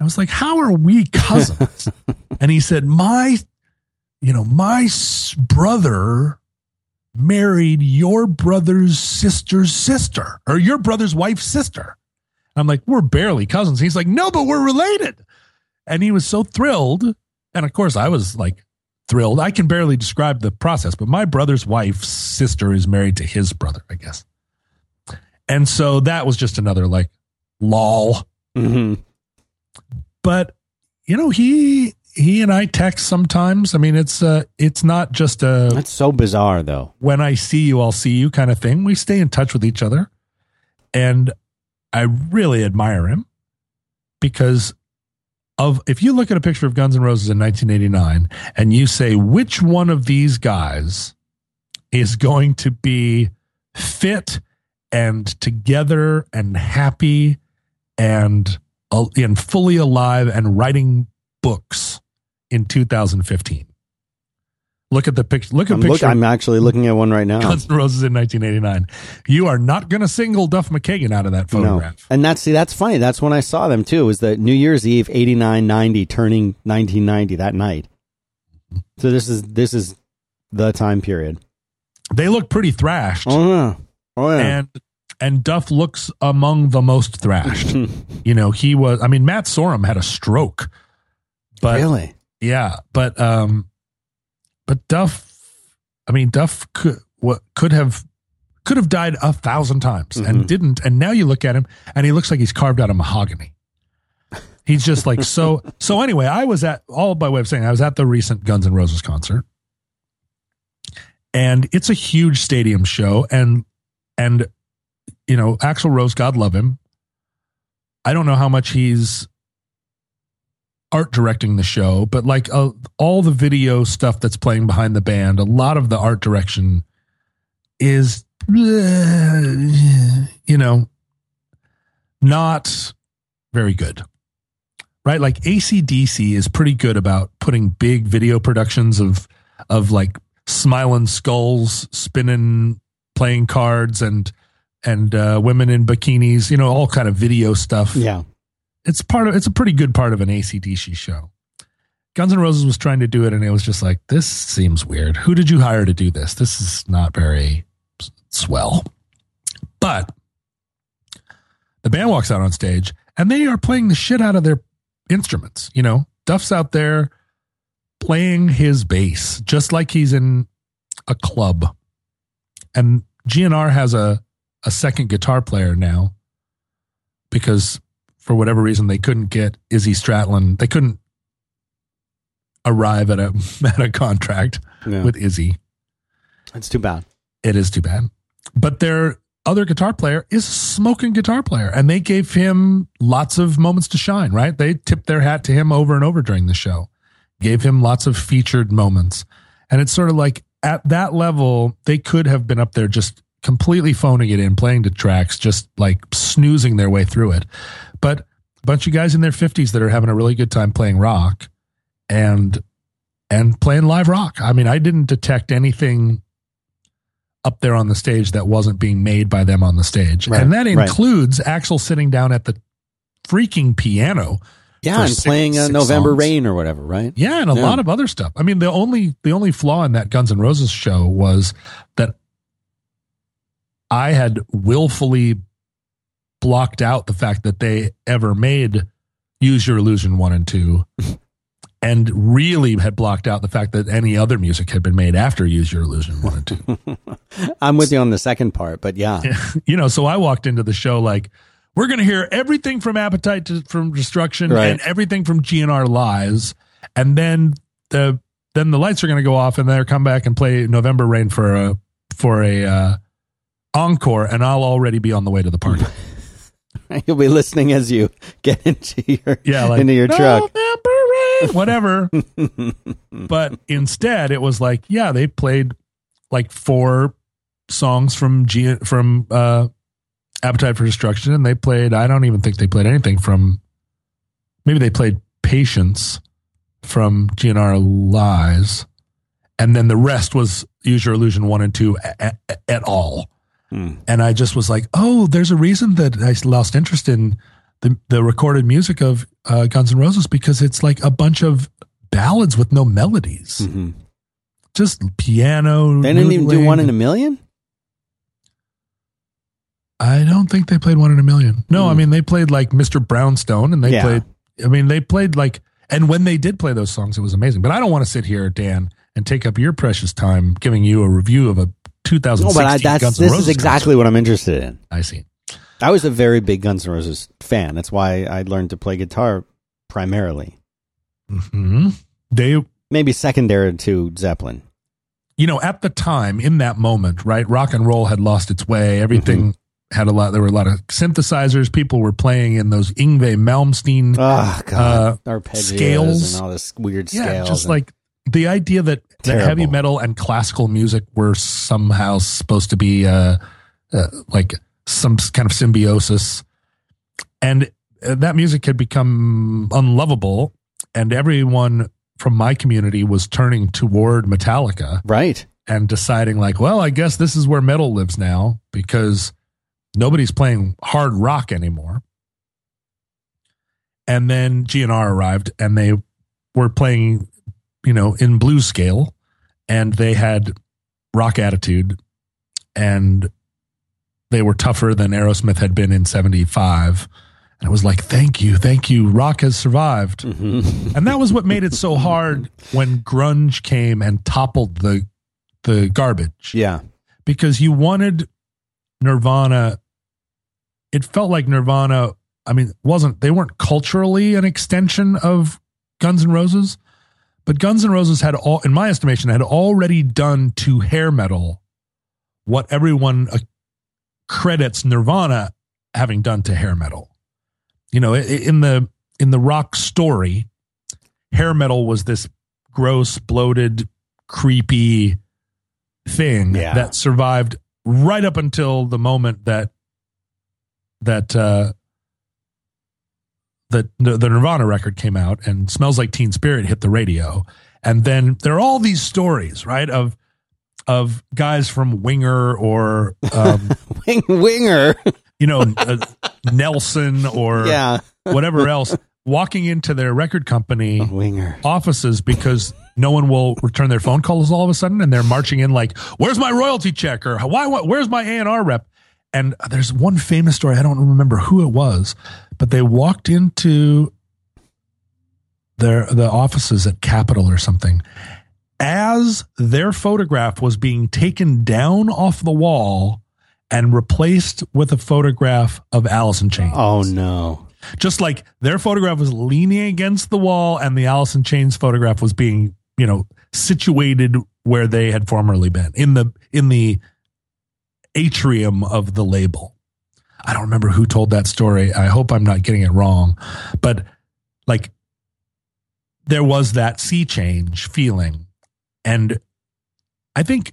I was like, how are we cousins? and he said, my, you know, my brother married your brother's sister's sister or your brother's wife's sister. I'm like, we're barely cousins. He's like, no, but we're related. And he was so thrilled. And of course, I was like thrilled. I can barely describe the process, but my brother's wife's sister is married to his brother, I guess. And so that was just another like lol. hmm But you know, he he and I text sometimes. I mean, it's uh it's not just a That's so bizarre, though. when I see you, I'll see you kind of thing. We stay in touch with each other. And I really admire him because of if you look at a picture of Guns N' Roses in 1989 and you say which one of these guys is going to be fit and together and happy and uh, and fully alive and writing books in 2015. Look at the picture. Look at I'm, picture. look, I'm actually looking at one right now. Guns N' Roses in 1989. You are not going to single Duff McKagan out of that No. photograph. And that's see, that's funny. That's when I saw them too. Was the New Year's Eve, 89, 90, turning 1990 that night. So this is this is the time period. They look pretty thrashed, Oh yeah, oh yeah. and and Duff looks among the most thrashed. you know, he was. I mean, Matt Sorum had a stroke, but really? Yeah, but um, but Duff. I mean, Duff could what could have could have died a thousand times and Mhm. didn't. And now you look at him, and he looks like he's carved out of mahogany. He's just like so. So anyway, I was at all by way of saying I was at the recent Guns N' Roses concert, and it's a huge stadium show, and and you know Axl Rose, God love him. I don't know how much he's art directing the show, but like uh, all the video stuff that's playing behind the band, a lot of the art direction is, you know, not very good. Right? Like ACDC is pretty good about putting big video productions of, of like smiling skulls, spinning playing cards and, and uh, women in bikinis, you know, all kind of video stuff Yeah. It's part of it's a pretty good part of an ACDC show. Guns N' Roses was trying to do it, and it was just like, this seems weird. Who did you hire to do this? This is not very swell. But the band walks out on stage, and they are playing the shit out of their instruments. You know, Duff's out there playing his bass, just like he's in a club. And GNR has a a second guitar player now because for whatever reason they couldn't get Izzy Stradlin. They couldn't arrive at a at a contract yeah. with Izzy. That's too bad. It is too bad. But their other guitar player is a smoking guitar player, and they gave him lots of moments to shine. Right? They tipped their hat to him over and over during the show, gave him lots of featured moments, And it's sort of like at that level, they could have been up there just completely phoning it in, playing the tracks, just like snoozing their way through it. But a bunch of guys in their 50s that are having a really good time playing rock and and playing live rock. I mean, I didn't detect anything up there on the stage that wasn't being made by them on the stage. Right, and that right. includes Axl sitting down at the freaking piano. Yeah, and six- playing uh, six November songs. Rain or whatever, right? Yeah, and a Yeah. lot of other stuff. I mean, the only the only flaw in that Guns N' Roses show was that I had willfully blocked out the fact that they ever made Use Your Illusion 1 and 2 and really had blocked out the fact that any other music had been made after Use Your Illusion 1 and 2. I'm with you on the second part, but yeah. you know, so I walked into the show like we're going to hear everything from Appetite to, from Destruction Right. and everything from GNR Lies, and then the then the lights are going to go off, and they'll come back and play November Rain for a for a uh, encore, and I'll already be on the way to the party. You'll be listening as you get into your Yeah, like into your truck. Whatever. but instead, it was like, yeah, they played like four songs from G from uh, Appetite for Destruction, and they played. I don't even think they played anything from. Maybe they played Patience from GNR Lies, and then the rest was Use Your Illusion one and two at, at, at all. Hmm. And I just was like, oh, there's a reason that I lost interest in the the recorded music of uh, Guns N' Roses because it's like a bunch of ballads with no melodies, Mhm. just piano. They didn't even do one in a million. I don't think they played one in a million. No, Hmm. I mean they played like Mr. Brownstone, and they Yeah. played. I mean they played like, and when they did play those songs, it was amazing. But I don't want to sit here, Dan, and take up your precious time giving you a review of a No, 2016 but I, that's Guns this is exactly what I'm interested in. I see. I was a very big Guns N' Roses fan. That's why I learned to play guitar primarily. hmm They Maybe secondary to Zeppelin. you know, at the time, in that moment, right, rock and roll had lost its way. Everything Mm-hmm. had a lot. There were a lot of synthesizers. People were playing in those Yngwie Malmsteen. Oh God, Uh, scales. and all this weird yeah, scales. just and- like the idea that, that heavy metal and classical music were somehow supposed to be uh, uh, like some kind of symbiosis, and uh, that music had become unlovable, and everyone from my community was turning toward Metallica. right. and deciding like, well, I guess this is where metal lives now because nobody's playing hard rock anymore. And then GNR arrived and they were playing, you know, in blues scale and they had rock attitude and they were tougher than Aerosmith had been in 75. And it was like, thank you, thank you. Rock has survived. Mhm. And that was what made it so hard when grunge came and toppled the the garbage yeah. because you wanted Nirvana it felt like Nirvana I mean wasn't they weren't culturally an extension of Guns N' Roses but Guns N' Roses had all in my estimation had already done to hair metal what everyone uh, credits Nirvana having done to hair metal you know in the in the rock story hair metal was this gross bloated creepy thing Yeah. that survived right up until the moment that that uh that the, the Nirvana record came out and smells like Teen Spirit hit the radio and then there are all these stories right of of guys from Winger or um, Wing, winger. you know uh, Nelson or yeah. whatever else walking into their record company Winger. offices because no one will return their phone calls all of a sudden and they're marching in like where's my royalty check or why what, where's my A&R rep and there's one famous story I don't remember who it was but they walked into their the offices at Capitol or something as their photograph was being taken down off the wall and replaced with a photograph of Alice in Chains Oh no. just like their photograph was leaning against the wall and the Alice in Chains photograph was being, you know, situated where they had formerly been in the in the atrium of the label. I don't remember who told that story. I hope I'm not getting it wrong, but like there was that sea change feeling and I think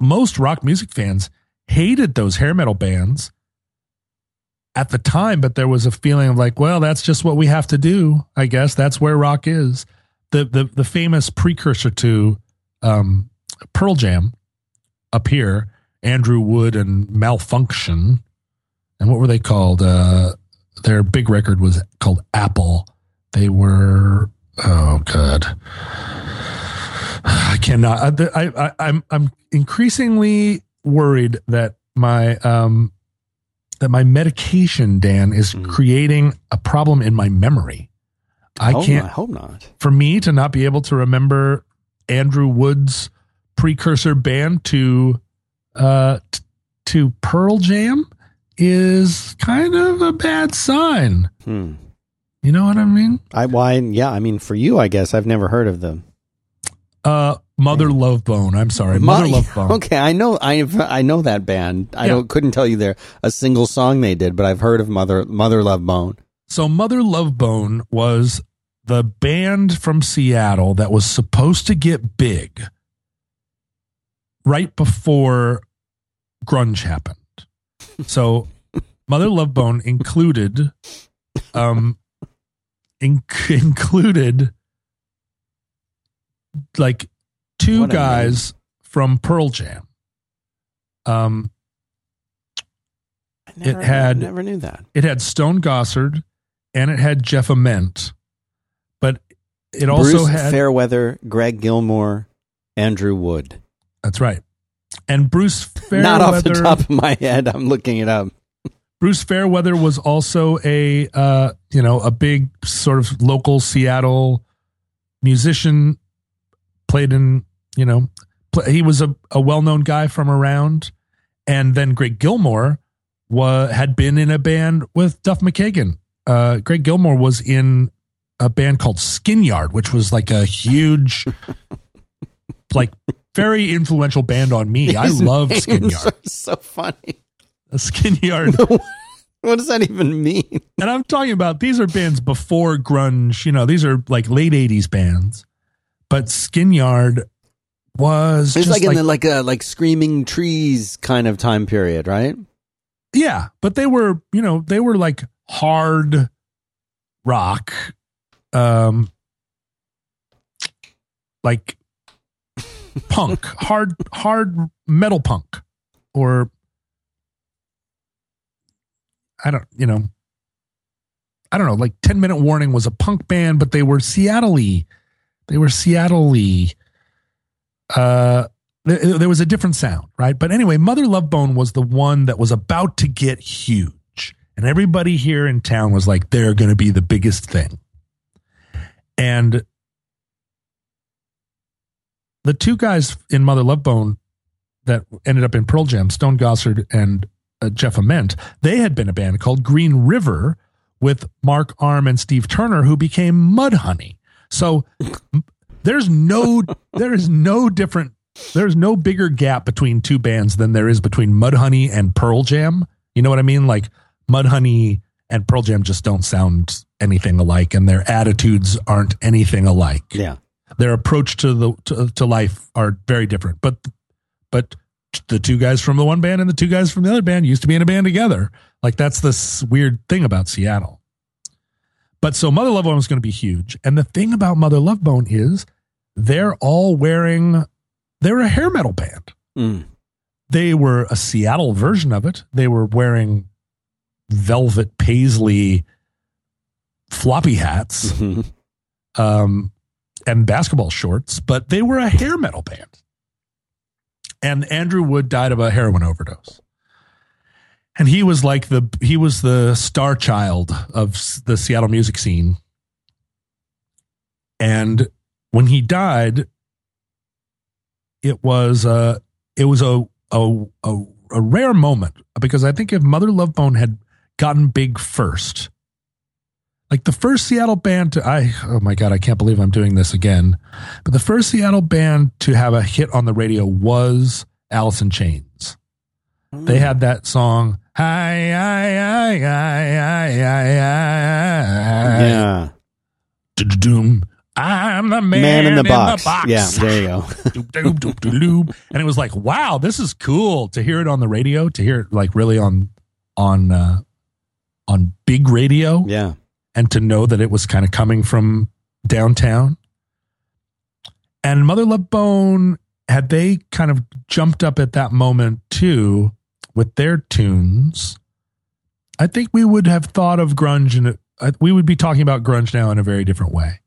most rock music fans hated those hair metal bands at the time, but there was a feeling of like, well, that's just what we have to do. I guess that's where rock is. The the the famous precursor to um, Pearl Jam up here, Andrew Wood and Malfunction, and what were they called? Uh, their big record was called Apple. They were oh god, I cannot. I, I, I'm I'm increasingly worried that my um that my medication, Dan, is Mm. creating a problem in my memory. I hope can't Not, hope not. for me to not be able to remember Andrew Wood's precursor band to uh t- to Pearl Jam is kind of a bad sign. Hmm. You know what I mean? I why? Yeah, I mean, for you, I guess I've never heard of them. Uh Mother Love Bone. I'm sorry. Mother My- Love Bone. Okay, I know, I I know that band. I Yeah. don't couldn't tell you there a single song they did, but I've heard of Mother Mother Love Bone. So Mother Love Bone was the band from Seattle that was supposed to get big right before grunge happened. So Mother Love Bone included um in- included like two What guys from Pearl Jam. Um I never, had- I never knew that. it had Stone Gossard and it had Jeff Ament, but it also Bruce had Fairweather, Greg Gilmore, Andrew Wood. that's right, and Bruce Fairweather. Not off the top of my head. I'm looking it up. Bruce Fairweather was also a uh, you know a big sort of local Seattle musician. Played in you know pl- he was a, a well known guy from around, and then Greg Gilmore was had been in a band with Duff McKagan. Uh, Greg Gilmore was in a band called Skin Yard, which was like a huge, like very influential band on me. I love Skin Yard. so funny. A Skin Yard. What does that even mean? And I'm talking about these are bands before grunge, you know, these are like late 80s bands. But Skin Yard was It's just like, like, in the like a like screaming trees kind of time period, right? yeah, but they were, you know, they were like hard rock um like punk, hard hard metal punk or I don't, you know, I don't know, like 10 Minute Warning was a punk band, but they were Seattle They were Seattle Uh, there was a different sound, right? But anyway, Mother Love Bone was the one that was about to get huge. And everybody here in town was like, they're going to be the biggest thing. And the two guys in Mother Love Bone that ended up in Pearl Jam, Stone Gossard and uh, Jeff Ament, they had been a band called Green River with Mark Arm and Steve Turner, who became Mudhoney. So there's no there is no different there's no bigger gap between two bands than there is between Mudhoney and Pearl Jam. You know what I mean? Like Mudhoney and Pearl Jam just don't sound anything alike, and their attitudes aren't anything alike Yeah. Their approach to the to, to life are very different. But but the two guys from the one band and the two guys from the other band used to be in a band together. Like that's this weird thing about Seattle. But so Mother Love Bone is going to be huge, and the thing about Mother Love Bone is they're all wearing they're a hair metal band. Mm. They were a Seattle version of it. They were wearing velvet paisley floppy hats Mhm. um, and basketball shorts, but they were a hair metal band. And Andrew Wood died of a heroin overdose. And he was like the he was the star child of the Seattle music scene. And when he died, it was a it was a a a, a rare moment because I think if Mother Love Bone had gotten big first, like the first Seattle band to I oh my god I can't believe I'm doing this again, but the first Seattle band to have a hit on the radio was Alice in Chains. They had that song hi hi hi hi hi hi Yeah. doom I'm the man, Man in the in box. the box. Yeah, there you go. Doop, doop, doop. and it was like, wow, this is cool to hear it on the radio, to hear it like really on on uh, on big radio, Yeah. And to know that it was kind of coming from downtown. And Mother Love Bone had they kind of jumped up at that moment too with their tunes. I think we would have thought of grunge and we would be talking about grunge now in a very different way.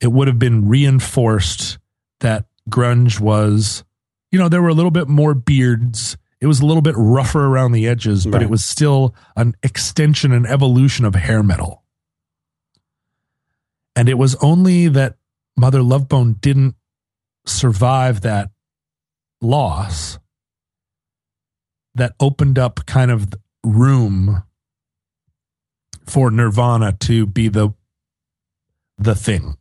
It would have been reinforced that grunge was, you know, there were a little bit more beards. It was a little bit rougher around the edges, but Right. it was still an extension and evolution of hair metal. And it was only that Mother Love Bone didn't survive that loss that opened up kind of room for Nirvana to be the the thing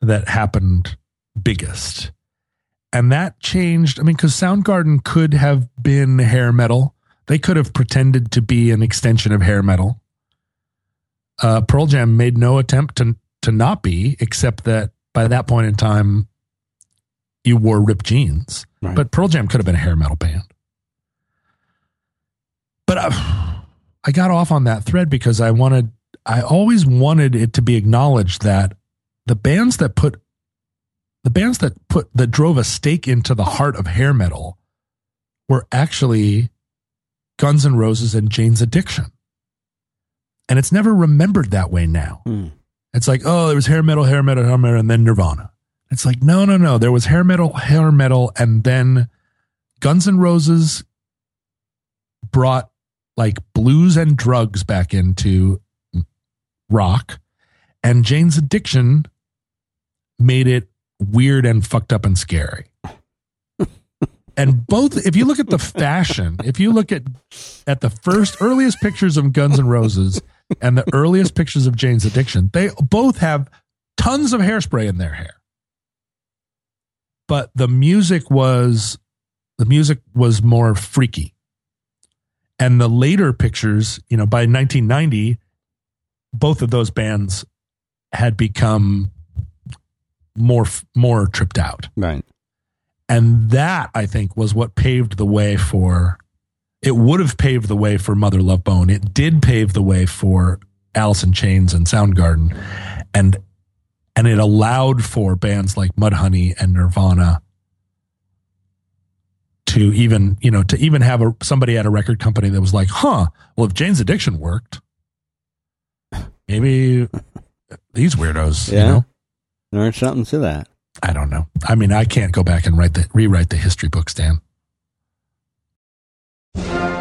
that happened biggest. And that changed. I mean, because Soundgarden could have been hair metal. They could have pretended to be an extension of hair metal. Uh, Pearl Jam made no attempt to to not be, except that by that point in time, you wore ripped jeans. Right. But Pearl Jam could have been a hair metal band. But uh, I got off on that thread because I wanted, I always wanted it to be acknowledged that the bands that put, the bands that put, that drove a stake into the heart of hair metal were actually Guns N' Roses and Jane's Addiction. And it's never remembered that way now. Hmm. It's like, oh, there was hair metal, hair metal, hair metal, and then Nirvana. It's like, no, no, no. There was hair metal, hair metal, and then Guns N' Roses brought like blues and drugs back into rock, and Jane's Addiction made it weird and fucked up and scary. and both, if you look at the fashion, if you look at at the first earliest pictures of Guns N' Roses and the earliest pictures of Jane's Addiction, they both have tons of hairspray in their hair. But the music was the music was more freaky. And the later pictures, you know, by 1990, both of those bands had become more more tripped out. Right. And that I think was what paved the way for it would have paved the way for Mother Love Bone. It did pave the way for Alice in Chains and Soundgarden. And and it allowed for bands like Mudhoney and Nirvana to even, you know, to even have a somebody at a record company that was like, huh, well if Jane's addiction worked, maybe these weirdos, you Yeah. know. There's something to that. I don't know. I mean, I can't go back and write the rewrite the history books, Dan. Thank you.